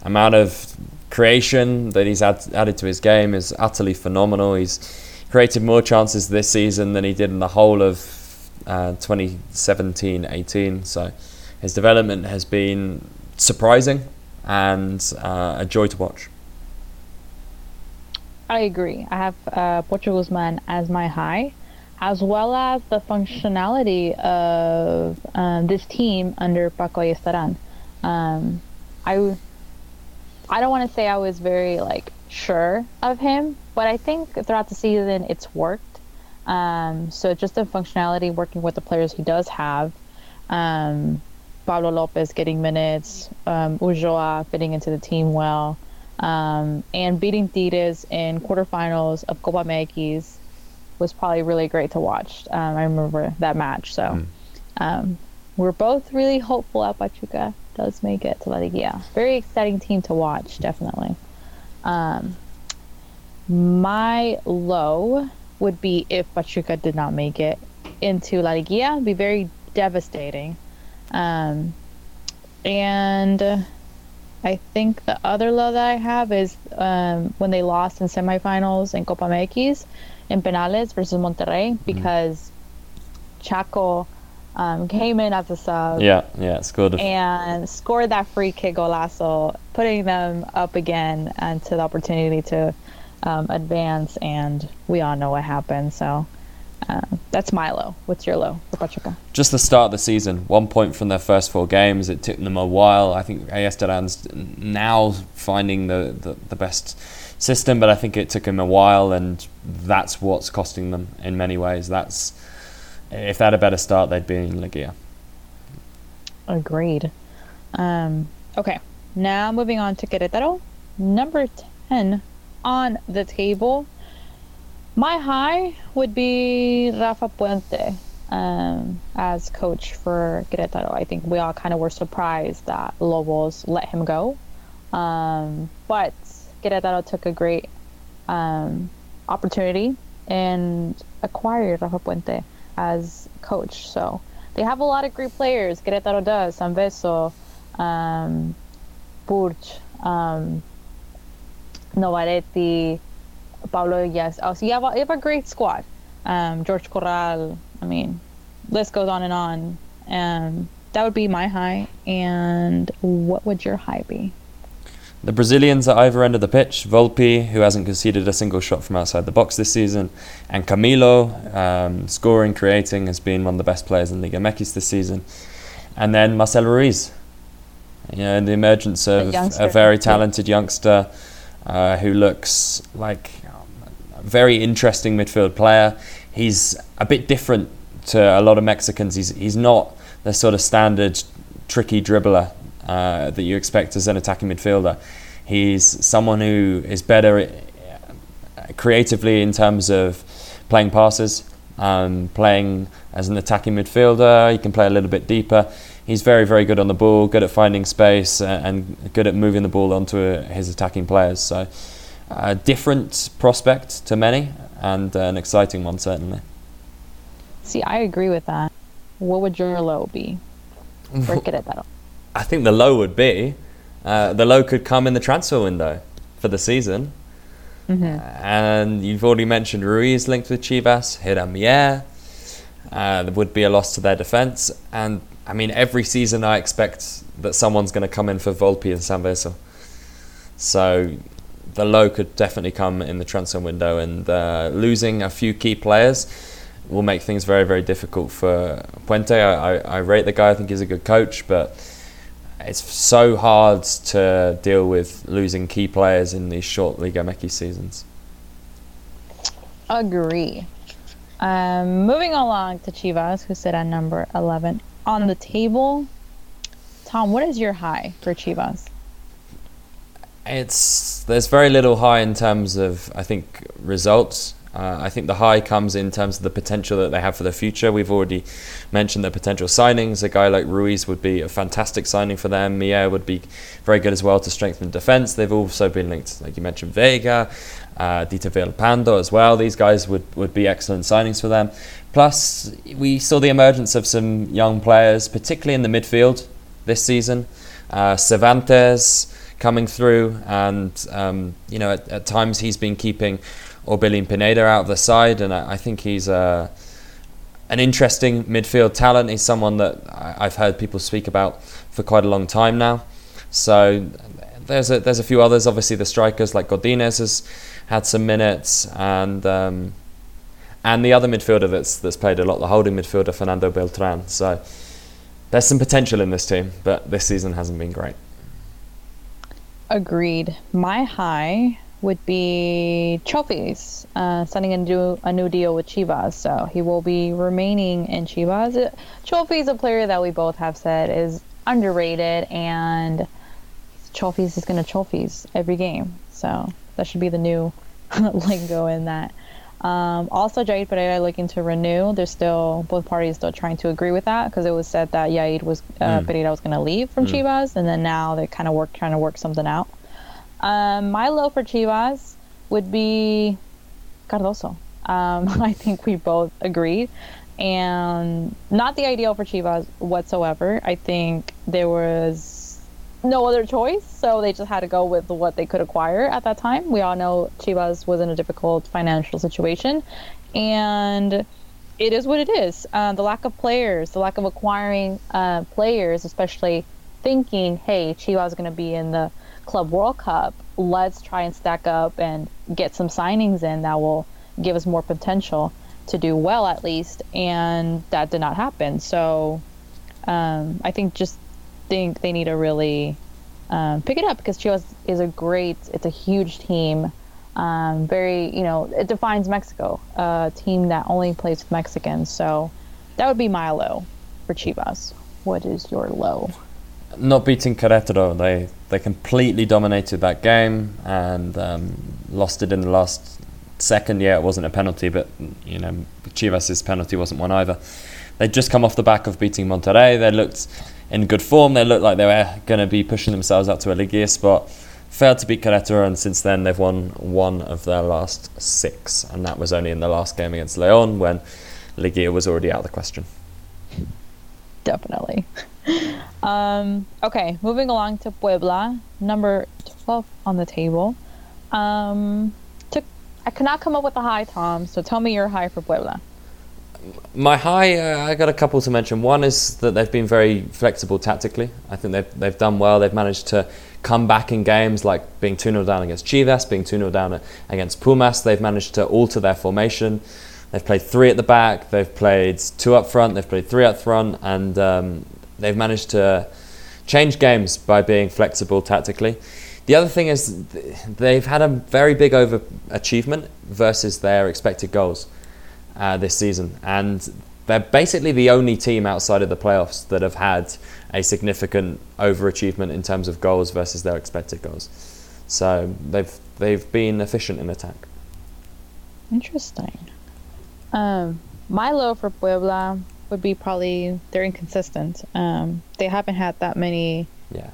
amount of creation that he's add, added to his game is utterly phenomenal. He's created more chances this season than he did in the whole of 2017-18. Uh, so his development has been surprising and uh, a joy to watch. I agree. I have uh, Pocho Guzman as my high as well as the functionality of um, this team under Pako Ayestarán. Um, I, I don't want to say I was very like sure of him, but I think throughout the season it's worked. Um, so just the functionality, working with the players he does have. Um, Pablo Lopez getting minutes, um, fitting into the team well, um, and beating Tigres in quarterfinals of Copa MX was probably really great to watch. Um, I remember that match. So mm. um, we're both really hopeful that Pachuca does make it to La Liga. Very exciting team to watch, definitely. Um, my low would be if Pachuca did not make it into La Liga. It'd be very devastating. Um, and I think the other low that I have is um, when they lost in semifinals in Copa MX in penales versus Monterrey mm-hmm. because mm. Chaco um, came in as a sub. Yeah, yeah, scored. and scored that free kick golazo, putting them up again and to the opportunity to um, advance. And we all know what happened. So uh, that's my low. What's your low for Pachuca? Just the start of the season. One point from their first four games. It took them a while. I think Ayestarán's now finding the, the, the best system, but I think it took him a while, and that's what's costing them in many ways. That's if they had a better start, they'd be in Liguilla. Agreed. Um, okay, now moving on to Querétaro, number ten on the table. My high would be Rafa Puente um, as coach for Querétaro. I think we all kind of were surprised that Lobos let him go. Um, but Querétaro took a great um, opportunity and acquired Rafa Puente as coach. So they have a lot of great players. Querétaro does. Sanvezzo, um, Burch, um, Novaretti, Pablo Yes. Oh, so you have, a, you have a great squad. Um, George Corral. I mean, list goes on and on. Um, that would be my high. And what would your high be? The Brazilians at either end of the pitch, Volpi, who hasn't conceded a single shot from outside the box this season, and Camilo, um, scoring, creating, has been one of the best players in Liga MX this season. And then Marcelo Ruiz, you know, the emergence of a very talented youngster uh, who looks like a very interesting midfield player. He's a bit different to a lot of Mexicans. He's, he's not the sort of standard tricky dribbler uh, that you expect as an attacking midfielder. He's someone who is better creatively in terms of playing passes, um, playing as an attacking midfielder. He can play a little bit deeper. He's very, very good on the ball, good at finding space, and good at moving the ball onto uh, his attacking players. So, a different prospect to many, and an exciting one certainly. See, I agree with that. What would your low be? Break it at I think the low would be uh, the low could come in the transfer window for the season. Mm-hmm. And you've already mentioned Ruiz linked with Chivas, Hiram Mier. Uh, there would be a loss to their defence. And I mean, every season I expect that someone's going to come in for Volpi and Sanvezzo. So the low could definitely come in the transfer window. And uh, losing a few key players will make things very, very difficult for Puente. I, I, I rate the guy, I think he's a good coach, but it's so hard to deal with losing key players in these short Liga MX seasons. Agree. Um, moving along to Chivas, who sit at number 11 on the table. Tom, what is your high for Chivas? It's there's very little high in terms of I think results. Uh, I think the high comes in terms of the potential that they have for the future. We've already mentioned the potential signings. A guy like Ruiz would be a fantastic signing for them. Mier would be very good as well to strengthen defence. They've also been linked, like you mentioned, Vega, uh, Dieter Villalpando as well. These guys would, would be excellent signings for them. Plus, we saw the emergence of some young players, particularly in the midfield this season. Uh, Cervantes coming through, and um, you know at, at times he's been keeping Orbelin Pineda out of the side, and I, I think he's an interesting midfield talent. He's someone that I, have heard people speak about for quite a long time now. So there's a, there's a few others. Obviously, the strikers like Godinez has had some minutes, and um, and the other midfielder that's that's played a lot, the holding midfielder Fernando Beltran. So there's some potential in this team, but this season hasn't been great. Agreed. My high would be Chofis, uh, signing a new, a new deal with Chivas. So he will be remaining in Chivas. Chofis is a player that we both have said is underrated, and Chofis is going to Chofis every game. So that should be the new lingo in that. Um, also, Jair Pereira looking to renew. They're still both parties still trying to agree with that because it was said that Jair was uh, mm. Pereira was going to leave from mm. Chivas, and then now they're kind of work trying to work something out. Um, my low for Chivas would be Cardozo. Um, I think we both agreed. And not the ideal for Chivas whatsoever. I think there was no other choice, so they just had to go with what they could acquire at that time. We all know Chivas was in a difficult financial situation, and it is what it is. Uh, the lack of players, the lack of acquiring uh, players, especially thinking, hey, Chivas is going to be in the Club World Cup, let's try and stack up and get some signings in that will give us more potential to do well at least. And that did not happen. So um, I think just think they need to really um, pick it up because Chivas is a great, it's a huge team. Um, very, you know, it defines Mexico, a team that only plays with Mexicans. So that would be my low for Chivas. What is your low? not beating Querétaro, they they completely dominated that game and um, lost it in the last second. Yeah, it wasn't a penalty, but you know Chivas's penalty wasn't one either. They'd just come off the back of beating Monterrey. They looked in good form. They looked like they were going to be pushing themselves up to a Liguilla spot. Failed to beat Querétaro, and since then they've won one of their last six, and that was only in the last game against León when Liguilla was already out of the question. Definitely. Um, okay, moving along to Puebla, number 12 on the table. Um, I could not come up with a high, Tom, so tell me your high for Puebla. my high, uh, I got a couple to mention. One is that they've been very flexible tactically. I think they've they've done well. They've managed to come back in games like being 2 0 down against Chivas, being 2 0 down against Pumas. They've managed to alter their formation. They've played three at the back, they've played two up front, they've played three up front, and um, they've managed to change games by being flexible tactically. The other thing is they've had a very big overachievement versus their expected goals uh, this season, and they're basically the only team outside of the playoffs that have had a significant overachievement in terms of goals versus their expected goals. So they've they've been efficient in attack. Interesting. Um, my low for Puebla would be probably they're inconsistent. Um, they haven't had that many yeah.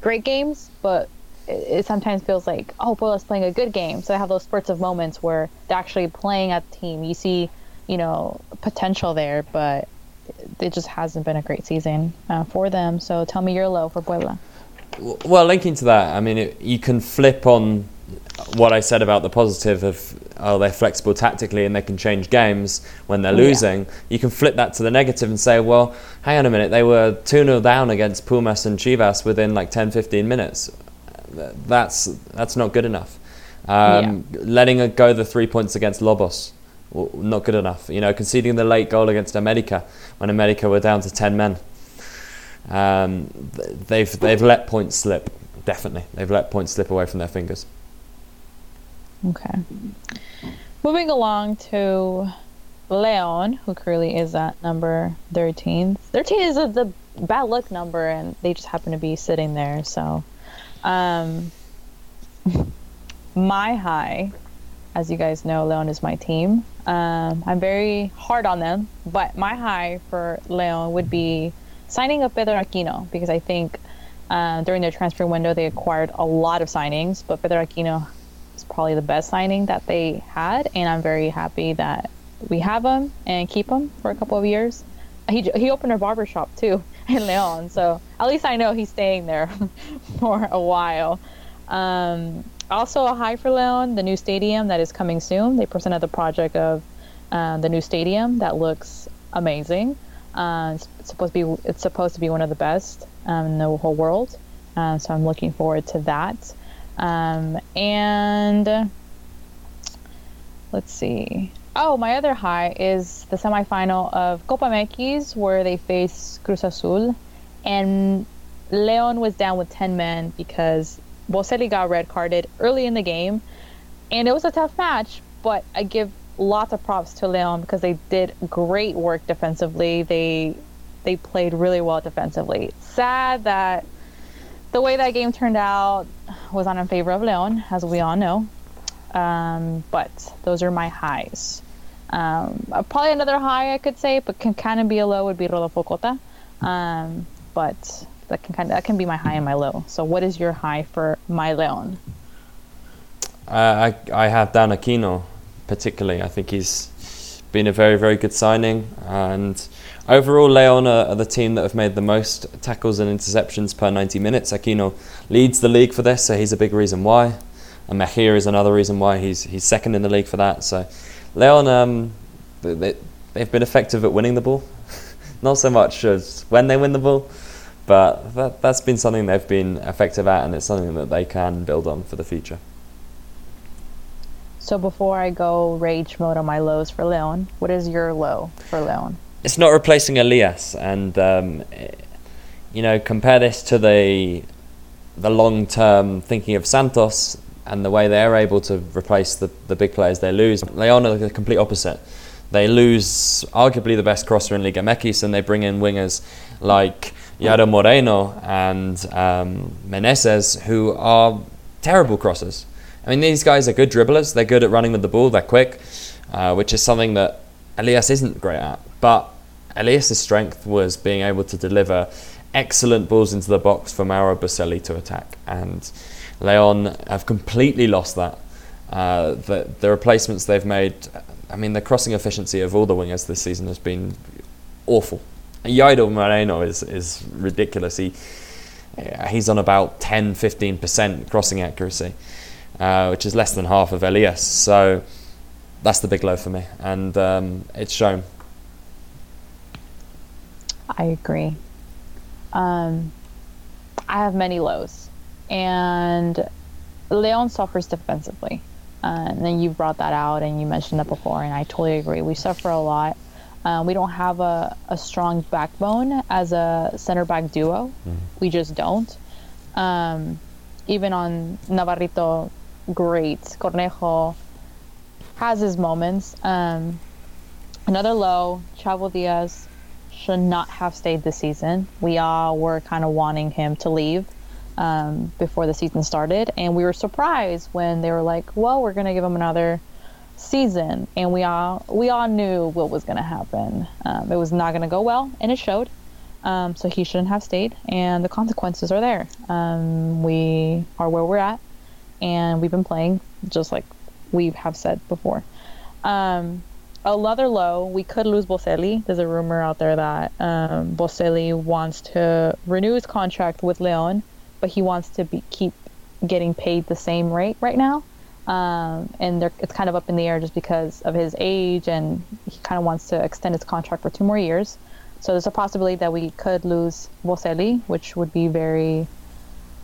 great games, but it, it, sometimes feels like oh Puebla's playing a good game. So they have those spurts of moments where they're actually playing at the team. You see, you know, potential there, but it just hasn't been a great season uh, for them. So tell me your low for Puebla. Well, linking to that, I mean, it, you can flip on what I said about the positive of oh they're flexible tactically and they can change games when they're losing. Yeah. You can flip that to the negative and say, well, hang on a minute, they were 2 0 down against Pumas and Chivas within like 10 15 minutes. That's that's not good enough. Um, yeah. Letting go the three points against Lobos, well, not good enough. You know, conceding the late goal against America when America were down to 10 men. Um, they've they've let points slip. Definitely, they've let points slip away from their fingers. Okay. Moving along to Leon, who currently is at number 13. 13 is a, the bad luck number, and they just happen to be sitting there. So, um, my high, as you guys know, Leon is my team. Um, I'm very hard on them, but my high for Leon would be signing up Pedro Aquino because I think uh, during their transfer window they acquired a lot of signings, but Pedro Aquino probably the best signing that they had, and I'm very happy that we have him and keep him for a couple of years. He he opened a barber shop too in Leon, so at least I know he's staying there for a while. Um, also, a high for Leon, the new stadium that is coming soon. They presented the project of uh, the new stadium that looks amazing. Uh, it's, supposed to be it's supposed to be one of the best um, in the whole world. Uh, so I'm looking forward to that. Um, and let's see. Oh, my other high is the semifinal of Copa MX where they face Cruz Azul, and Leon was down with 10 men because Boselli got red carded early in the game, and it was a tough match. But I give lots of props to Leon because they did great work defensively. They they played really well defensively. Sad that the way that game turned out was not in favor of Leon, as we all know. Um, but those are my highs. Um, uh, probably another high I could say, but can kind of be a low would be Rodolfo Cota. Um, but that can kind of that can be my high and my low. So what is your high for my Leon? Uh, I I have Dan Aquino, particularly. I think he's been a very very good signing and Overall, Leon are, the team that have made the most tackles and interceptions per 90 minutes. Aquino leads the league for this, so he's a big reason why. And Mejia is another reason why he's he's second in the league for that. So, Leon, um, they, they've been effective at winning the ball. Not so much as when they win the ball, but that, that's been something they've been effective at, and it's something that they can build on for the future. So before I go rage mode on my lows for Leon, what is your low for Leon? It's not replacing Elias, and um, you know compare this to the the long term thinking of Santos and the way they're able to replace the, the big players they lose. Leon are the complete opposite. They lose arguably the best crosser in Liga MX and they bring in wingers like Yairo Moreno and um, Meneses who are terrible crossers. I mean, these guys are good dribblers. They're good at running with the ball. They're quick, uh, which is something that Elias isn't great at. But Elias's strength was being able to deliver excellent balls into the box for Mauro Boselli to attack, and Leon have completely lost that. Uh, the, the replacements they've made, I mean, the crossing efficiency of all the wingers this season has been awful. Yairo Moreno is, is ridiculous. He, he's on about 10 15% crossing accuracy, uh, which is less than half of Elias. So that's the big low for me, and um, it's shown I agree. Um, I have many lows, and Leon suffers defensively. Uh, and then you brought that out and you mentioned that before, and I totally agree. We suffer a lot. Um, we don't have a, a strong backbone as a center back duo. Mm. We just don't. Um, even on Navarrito, great. Cornejo has his moments. Um, another low, Chavo Diaz should not have stayed this season. We all were kind of wanting him to leave um, before the season started, and we were surprised when they were like, "Well, we're to give him another season," and we all we all knew what was to happen. Um, it was not to go well, and it showed. Um, so he shouldn't have stayed, and the consequences are there. Um, we are where we're at, and we've been playing just like we have said before. Um, another low, we could lose Boselli. There's a rumor out there that um, Boselli wants to renew his contract with Leon, but he wants to be, keep getting paid the same rate right now. Um, and it's kind of up in the air just because of his age, and he kind of wants to extend his contract for two more years. So there's a possibility that we could lose Boselli, which would be very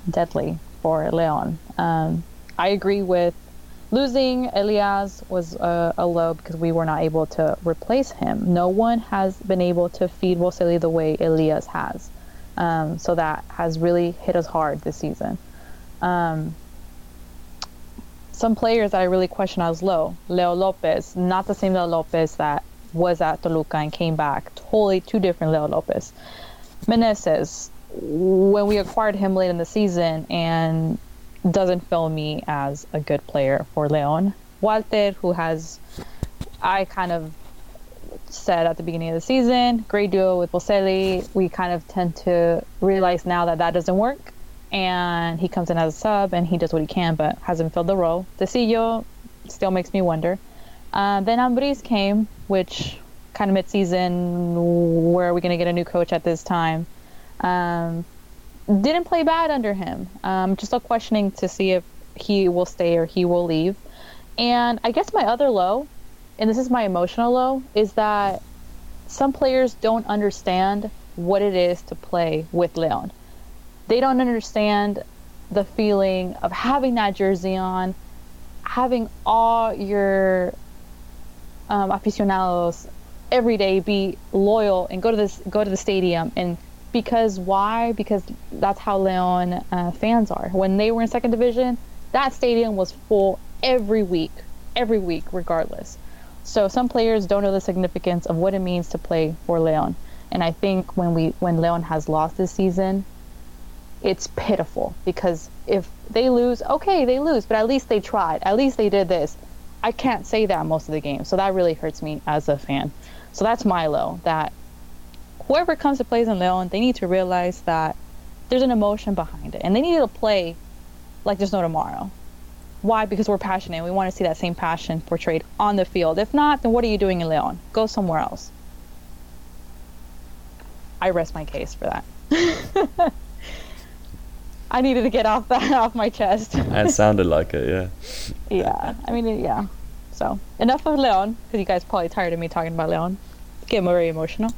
deadly for Leon. Um, I agree with losing Elias was a, a, low because we were not able to replace him. No one has been able to feed Boselli the way Elias has. Um, so that has really hit us hard this season. Um, some players that I really question as low. Leo Lopez, not the same Leo Lopez that was at Toluca and came back. Totally two different Leo Lopez. Meneses, when we acquired him late in the season and doesn't fill me as a good player for Leon. Walter, who has, I kind of said at the beginning of the season, great duo with Boselli. We kind of tend to realize now that that doesn't work. And he comes in as a sub and he does what he can, but hasn't filled the role. Tecillo still makes me wonder. Uh, then Ambriz came, which kind of mid-season, where are we going to get a new coach at this time? Um, didn't play bad under him. Um, just still questioning to see if he will stay or he will leave. And I guess my other low, and this is my emotional low, is that some players don't understand what it is to play with Leon. They don't understand the feeling of having that jersey on, having all your um, aficionados every day be loyal and go to this go to the stadium and because why because that's how leon uh, fans are when they were in second division that stadium was full every week every week regardless so some players don't know the significance of what it means to play for leon and i think when we when leon has lost this season it's pitiful because if they lose okay they lose but at least they tried at least they did this I can't say that most of the game. So that really hurts me as a fan. So that's Milo. That whoever comes to play in Leon, they need to realize that there's an emotion behind it, and they need to play like there's no tomorrow. Why? Because we're passionate. And We want to see that same passion portrayed on the field. If not, then what are you doing in Leon? Go somewhere else. I rest my case for that. I needed to get off that off my chest. it sounded like it, yeah. Yeah, I mean, yeah. So enough of Leon, because you guys probably tired of me talking about Leon. Get very emotional.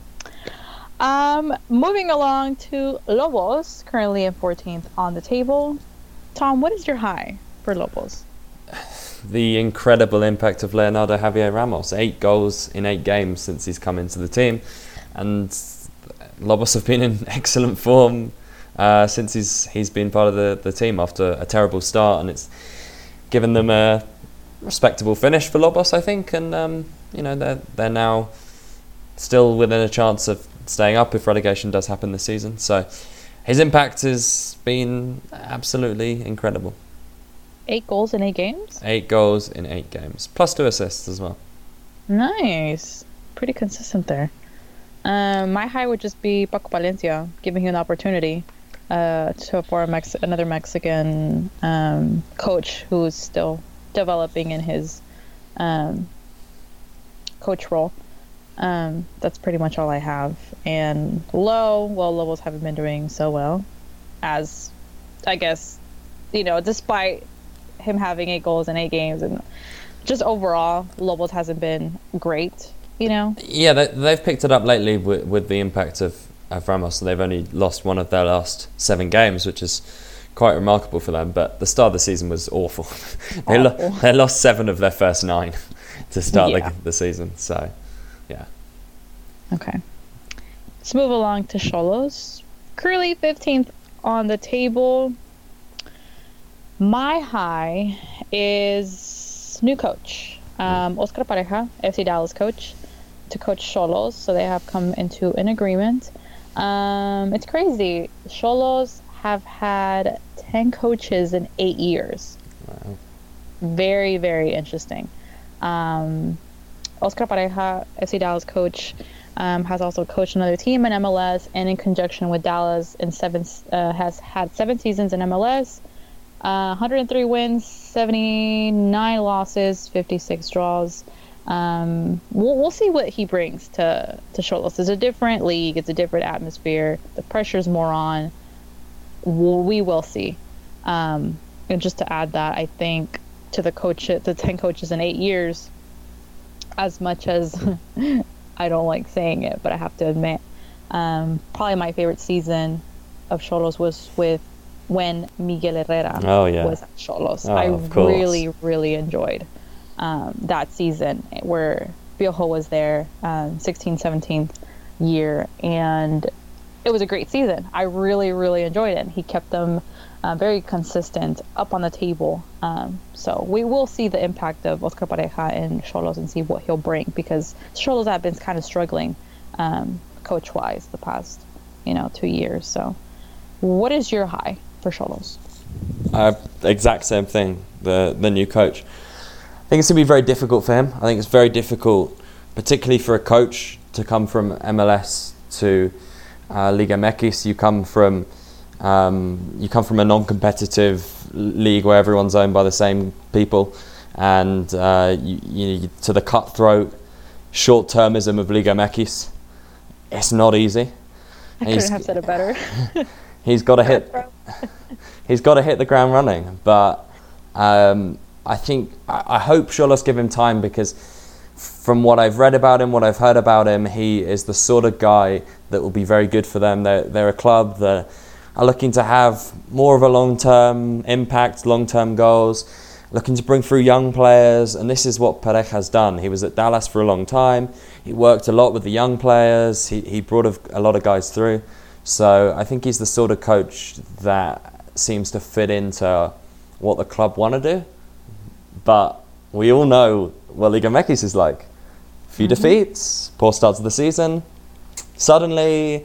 Um, moving along to Lobos, currently in 14th on the table. Tom, what is your high for Lobos? The incredible impact of Leonardo Javier Ramos. Eight goals in eight games since he's come into the team. And Lobos have been in excellent form uh, since he's he's been part of the, the team after a terrible start, and it's given them a respectable finish for Lobos, I think, and um, you know they're they're now still within a chance of staying up if relegation does happen this season. So his impact has been absolutely incredible. Eight goals in eight games. Eight goals in eight games, plus two assists as well. Nice, pretty consistent there. Um, my high would just be Paco Palencia, giving him an opportunity uh, to for a Mex- another Mexican um, coach who's still developing in his um, coach role. Um, that's pretty much all I have. And low, well, Lobos haven't been doing so well, as I guess, you know, despite him having eight goals in eight games, and just overall, Lobos hasn't been great. You know. Yeah, they, have picked it up lately with, with the impact of of Ramos. They've only lost one of their last seven games, which is quite remarkable for them. But the start of the season was awful. they. Lo- they lost seven of their first nine to start Yeah. the, the season. So. Okay. Let's move along to Xolos. Currently 15th on the table. My high is new coach, um, Oscar Pareja, FC Dallas coach, to coach Xolos. So they have come into an agreement. Um, it's crazy. Xolos have had 10 coaches in eight years. Wow. Very, very interesting. Um, Oscar Pareja, FC Dallas coach, um, has also coached another team in MLS and in conjunction with Dallas seven uh, has had seven seasons in MLS, uh, 103 wins, 79 losses, 56 draws. Um, we'll, we'll see what he brings to to Xolos. It's a different league. It's a different atmosphere. The pressure's more on. We will see. Um, and just to add that, I think to the coach, the 10 coaches in eight years, as much as I don't like saying it, but I have to admit, um, probably my favorite season of Xolos was with when Miguel Herrera Oh, yeah. was at Xolos. Oh, I really, really enjoyed um, that season where Piojo was there, um, 16, 17th year, and it was a great season. I really, really enjoyed it. He kept them uh, very consistent, up on the table. Um, so we will see the impact of Oscar Pareja and Xolos and see what he'll bring because Xolos have been kind of struggling um, coach-wise the past, you know, two years. So, what is your high for Xolos? Uh, exact same thing. The the new coach. I think it's gonna be very difficult for him. I think it's very difficult, particularly for a coach to come from MLS to uh, Liga MX. You come from um, you come from a non-competitive league where everyone's owned by the same people, and uh, you, you to the cutthroat short-termism of Liga MX. It's not easy. I He's- couldn't have said it better. He's got to hit he's got to hit the ground running. But um, I think I, I hope Xolos give him time because from what I've read about him, what I've heard about him, he is the sort of guy that will be very good for them. They're, they're a club that are looking to have more of a long-term impact, long-term goals, looking to bring through young players, and this is what Pareja has done. He was at Dallas for a long time. He worked a lot with the young players. He, he brought a, a lot of guys through. So I think he's the sort of coach that seems to fit into what the club want to do. But we all know what Liga MX is like. Few mm-hmm. defeats, poor starts of the season. Suddenly,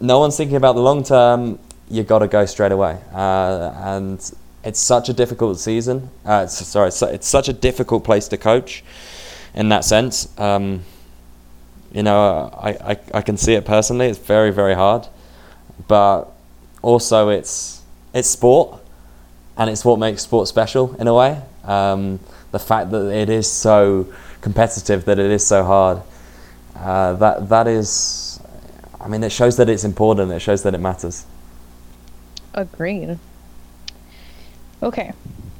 no one's thinking about the long term. You got to go straight away, uh, and it's such a difficult season. Uh, sorry, it's, it's such a difficult place to coach, in that sense. Um, you know, I, I, I can see it personally. It's very very hard, but also it's it's sport, and it's what makes sport special in a way. Um, the fact that it is so competitive, that it is so hard, uh, that that is, I mean, it shows that it's important. It shows that it matters. Agreed. Okay,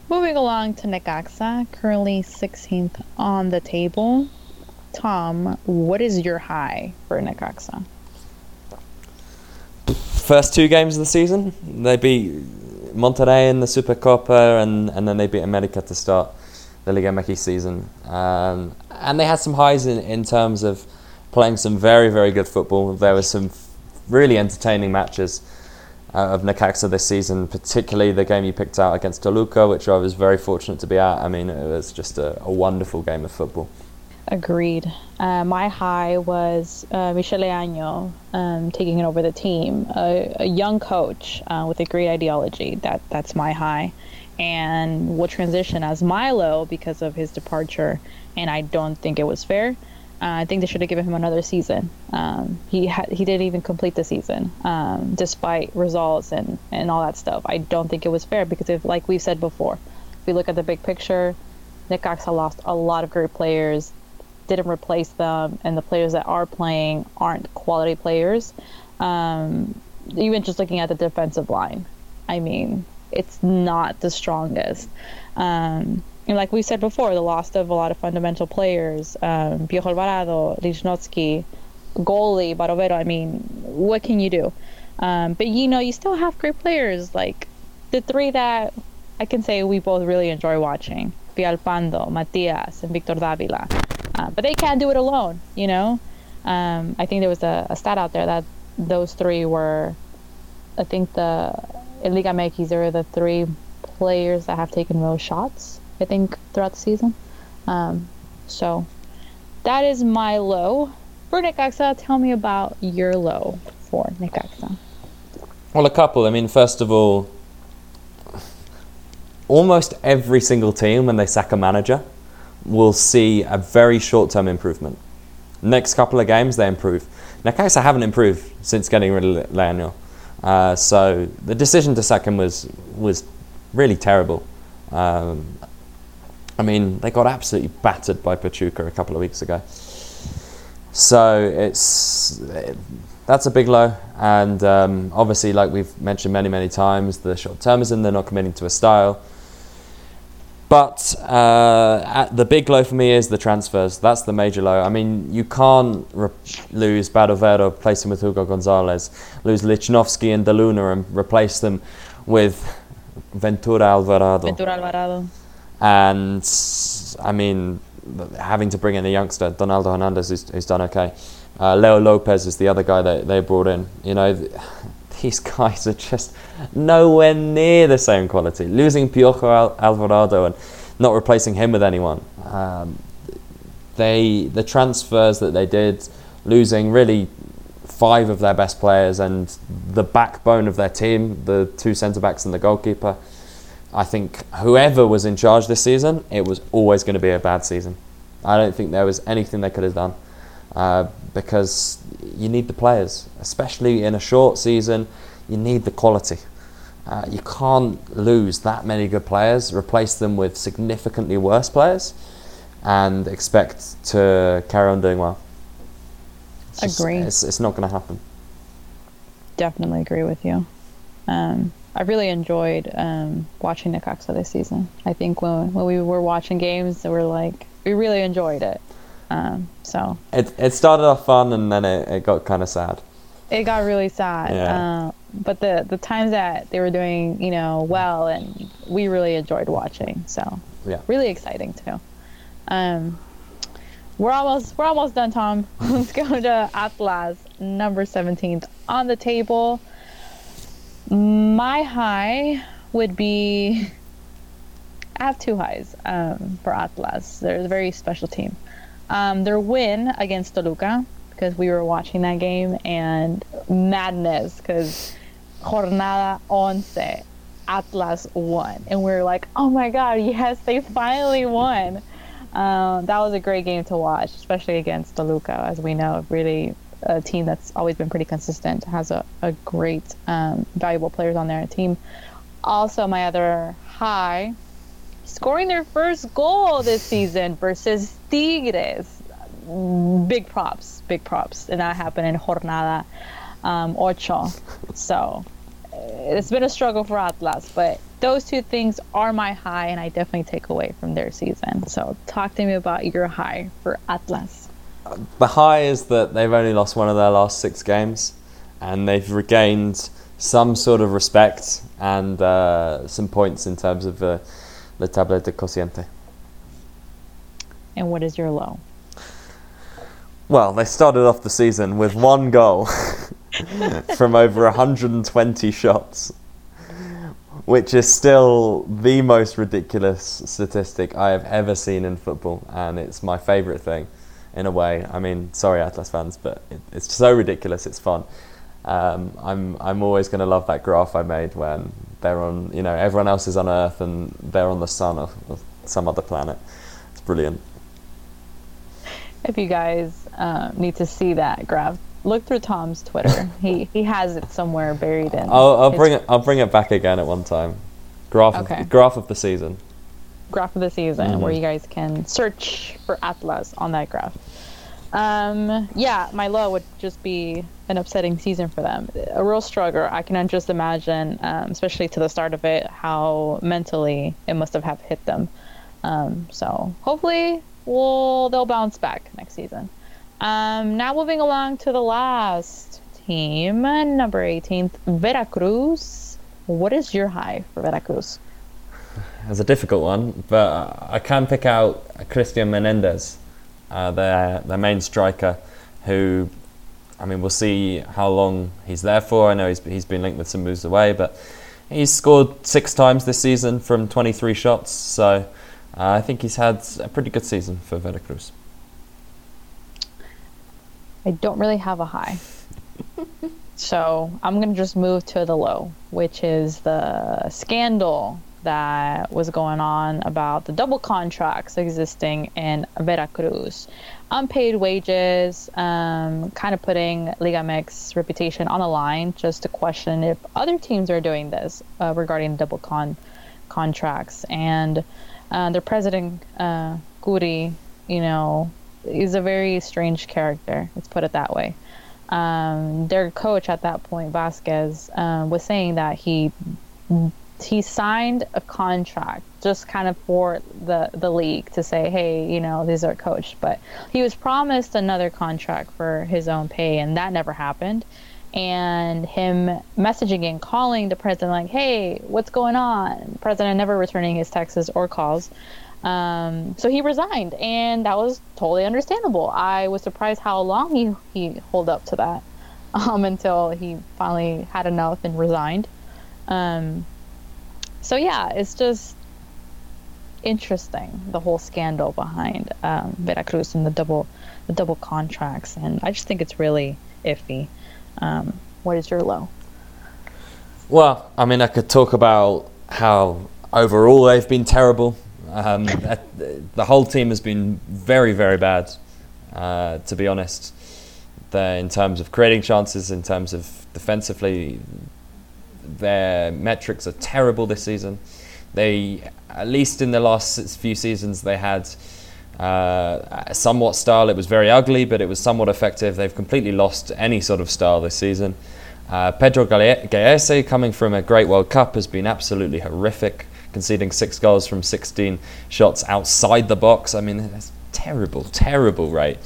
moving along to Necaxa, currently 16th on the table. Tom, what is your high for Necaxa? First two games of the season, they beat Monterrey in the Supercopa, and, and then they beat America to start the Liga MX season. Um, and they had some highs in, in terms of playing some very, very good football. There were some really entertaining matches uh, of Necaxa this season, particularly the game you picked out against Toluca, which I was very fortunate to be at. I mean, it was just a, a wonderful game of football. Agreed. Uh, my high was uh, Michel Leaño um, taking over the team, a, a young coach uh, with a great ideology. That that's my high, and will transition as Milo because of his departure. And I don't think it was fair. Uh, I think they should have given him another season. Um, he had he didn't even complete the season, um, despite results and and all that stuff. I don't think it was fair because if, like we've said before, if we look at the big picture, Necaxa lost a lot of great players didn't replace them, and the players that are playing aren't quality players. Um, even just looking at the defensive line, I mean, it's not the strongest. Um, like we said before, the loss of a lot of fundamental players, um, Piojo Alvarado, Lichnovsky, goalie Barovero. I mean, what can you do? Um, but you know, you still have great players like the three that I can say we both really enjoy watching: Villalpando, Matias, and Victor Davila. Uh, but they can't do it alone. You know, um, I think there was a, a stat out there that those three were, I think the in Liga MX, were the three players that have taken most shots. I think throughout the season. Um, so that is my low for Necaxa. Tell me about your low for Necaxa. Well, a couple. I mean, first of all, almost every single team when they sack a manager will see a very short-term improvement. Next couple of games, they improve. Necaxa haven't improved since getting rid of Leaño. Uh, so the decision to sack him was was really terrible. Um, I mean, they got absolutely battered by Pachuca a couple of weeks ago. So it's it, that's a big low, and um, obviously, like we've mentioned many, many times, the short termism, they're not committing to a style. But uh, the big low for me is the transfers. That's the major low. I mean, you can't re- lose Barovero, replace him with Hugo Gonzalez, lose Lichnovsky and De Luna and replace them with Ventura Alvarado. Ventura Alvarado. And I mean, having to bring in a youngster, Donaldo Hernandez, who's, who's done okay. Uh, Leo Lopez is the other guy that they brought in. You know, these guys are just nowhere near the same quality. Losing Piojo Al- Alvarado and not replacing him with anyone. Um, they the transfers that they did, losing really five of their best players and the backbone of their team, the two centre backs and the goalkeeper. I think whoever was in charge this season, it was always going to be a bad season. I don't think there was anything they could have done uh, because you need the players, especially in a short season. You need the quality. Uh, you can't lose that many good players, replace them with significantly worse players, and expect to carry on doing well. It's just, agree. It's, it's not going to happen. Definitely agree with you. Um, I really enjoyed um, watching Necaxa this season. I think when when we were watching games, we were like we really enjoyed it. Um, so it it started off fun and then it, it got kind of sad. It got really sad. Yeah. Uh, but the the times that they were doing, you know, well, and we really enjoyed watching. So yeah, really exciting too. Um, we're almost we're almost done, Tom. Let's go to Atlas, number 17th on the table. My high would be. I have two highs um, for Atlas. They're a very special team. Um, their win against Toluca, because we were watching that game, and madness, because Jornada Once, Atlas won. And we are like, oh my God, yes, they finally won. Um, that was a great game to watch, especially against Toluca, as we know, really a team that's always been pretty consistent, has a, a great, um, valuable players on their team. Also, my other high, scoring their first goal this season versus Tigres. Big props, big props. And that happened in Jornada um, Ocho. So it's been a struggle for Atlas, but those two things are my high, and I definitely take away from their season. So talk to me about your high for Atlas the high is that they've only lost one of their last six games, and they've regained some sort of respect and uh, some points in terms of uh, the tabla de cociente. And what is your low? Well, they started off the season with one goal from over 120 shots, which is still the most ridiculous statistic I have ever seen in football, and it's my favourite thing in a way. I mean, sorry, Atlas fans, but it, it's so ridiculous. It's fun. Um, I'm I'm always going to love that graph I made when they're on. You know, everyone else is on Earth and they're on the sun or, or some other planet. It's brilliant. If you guys uh, need to see that graph, look through Tom's Twitter. he he has it somewhere buried in. I'll, I'll bring it. I'll bring it back again at one time. Graph okay. of, graph of the season graph of the season mm-hmm. where you guys can search for Atlas on that graph. Um, yeah, my low would just be an upsetting season for them. A real struggle. I can just imagine, um, especially to the start of it, how mentally it must have, have hit them. Um, so hopefully we'll they'll bounce back next season. Um, now moving along to the last team, number 18th, Veracruz. What is your high for Veracruz? It's a difficult one, but I can pick out Cristian Menéndez, uh, their their main striker, who, I mean, we'll see how long he's there for. I know he's he's been linked with some moves away, but he's scored six times this season from 23 shots, so uh, I think he's had a pretty good season for Veracruz. I don't really have a high. so I'm going to just move to the low, which is the scandal that was going on about the double contracts existing in Veracruz. Unpaid wages, um, kind of putting Liga MX reputation on the line just to question if other teams are doing this uh, regarding double con contracts. And uh, their president, uh, Kuri, you know, is a very strange character. Let's put it that way. Um, their coach at that point, Vázquez, um, was saying that he he signed a contract just kind of for the the league to say, hey, you know, these are our coach. But he was promised another contract for his own pay, and that never happened. And him messaging and calling the president like, hey, what's going on? President never returning his texts or calls. Um, so he resigned, and that was totally understandable. I was surprised how long he he held up to that um, until he finally had enough and resigned. Um, so yeah, it's just interesting the whole scandal behind um, Veracruz and the double the double contracts, and I just think it's really iffy. Um, what is your low? Well, I mean, I could talk about how overall they've been terrible. Um, the whole team has been very, very bad, uh, to be honest. They're, in terms of creating chances, in terms of defensively, their metrics are terrible this season. They, at least in the last few seasons, they had uh, somewhat style. It was very ugly, but it was somewhat effective. They've completely lost any sort of style this season. Uh, Pedro Gallese, coming from a great World Cup, has been absolutely horrific conceding six goals from 16 shots outside the box. I mean, that's terrible, terrible rate.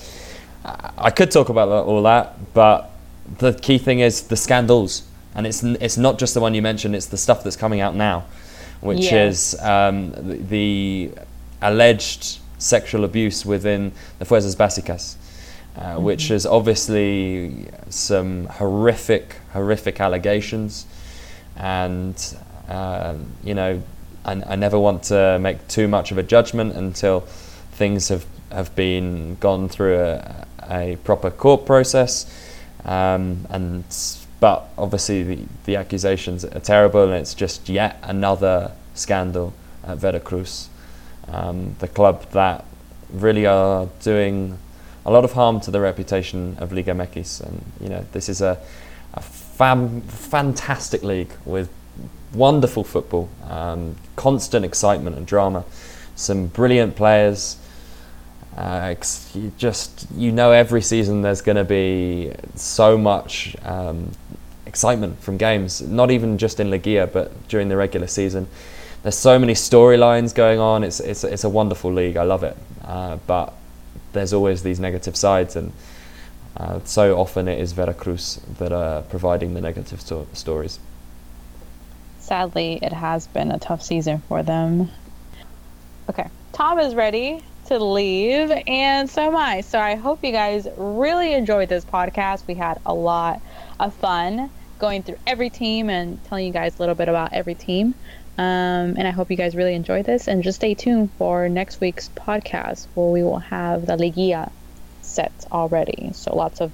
I could talk about all that, but the key thing is the scandals, and it's it's not just the one you mentioned; it's the stuff that's coming out now, which is um, the, the, alleged sexual abuse within the Fuerzas Básicas. Uh, mm-hmm. Which is obviously some horrific, horrific allegations, and uh, you know I, I never want to make too much of a judgment until things have, have been gone through a, a proper court process. Um, and but obviously the, the accusations are terrible, and it's just yet another scandal at Veracruz, um, the club that really are doing a lot of harm to the reputation of Liga MX. And you know this is a, a fam- fantastic league with wonderful football, um, constant excitement and drama, some brilliant players. Uh, you just you know every season there's going to be so much um, excitement from games, not even just in Liguilla but during the regular season. There's so many storylines going on. It's it's it's a wonderful league. I love it, uh, but there's always these negative sides and. Uh, so often it is Veracruz that are providing the negative sto- stories sadly, it has been a tough season for them. Okay, Tom is ready to leave, and so am I. So I hope you guys really enjoyed this podcast. We had a lot of fun going through every team and telling you guys a little bit about every team. Um, and I hope you guys really enjoy this. And just stay tuned for next week's podcast where we will have the Liguilla set already. So lots of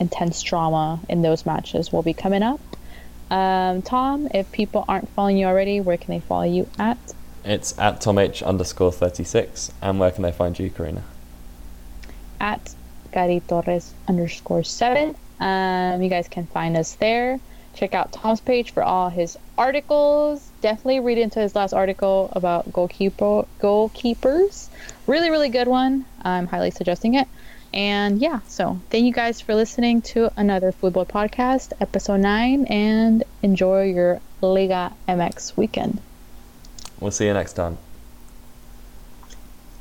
intense drama in those matches will be coming up. Um, Tom, if people aren't following you already, where can they follow you at? It's at TomH underscore 36. And where can they find you, Karina? At Kari Torres underscore 7. Um, you guys can find us there. Check out Tom's page for all his articles. Definitely read into his last article about goalkeeper goalkeepers. Really, really good one. I'm highly suggesting it. And yeah, so thank you guys for listening to another football podcast, episode 9, and enjoy your Liga MX weekend. We'll see you next time.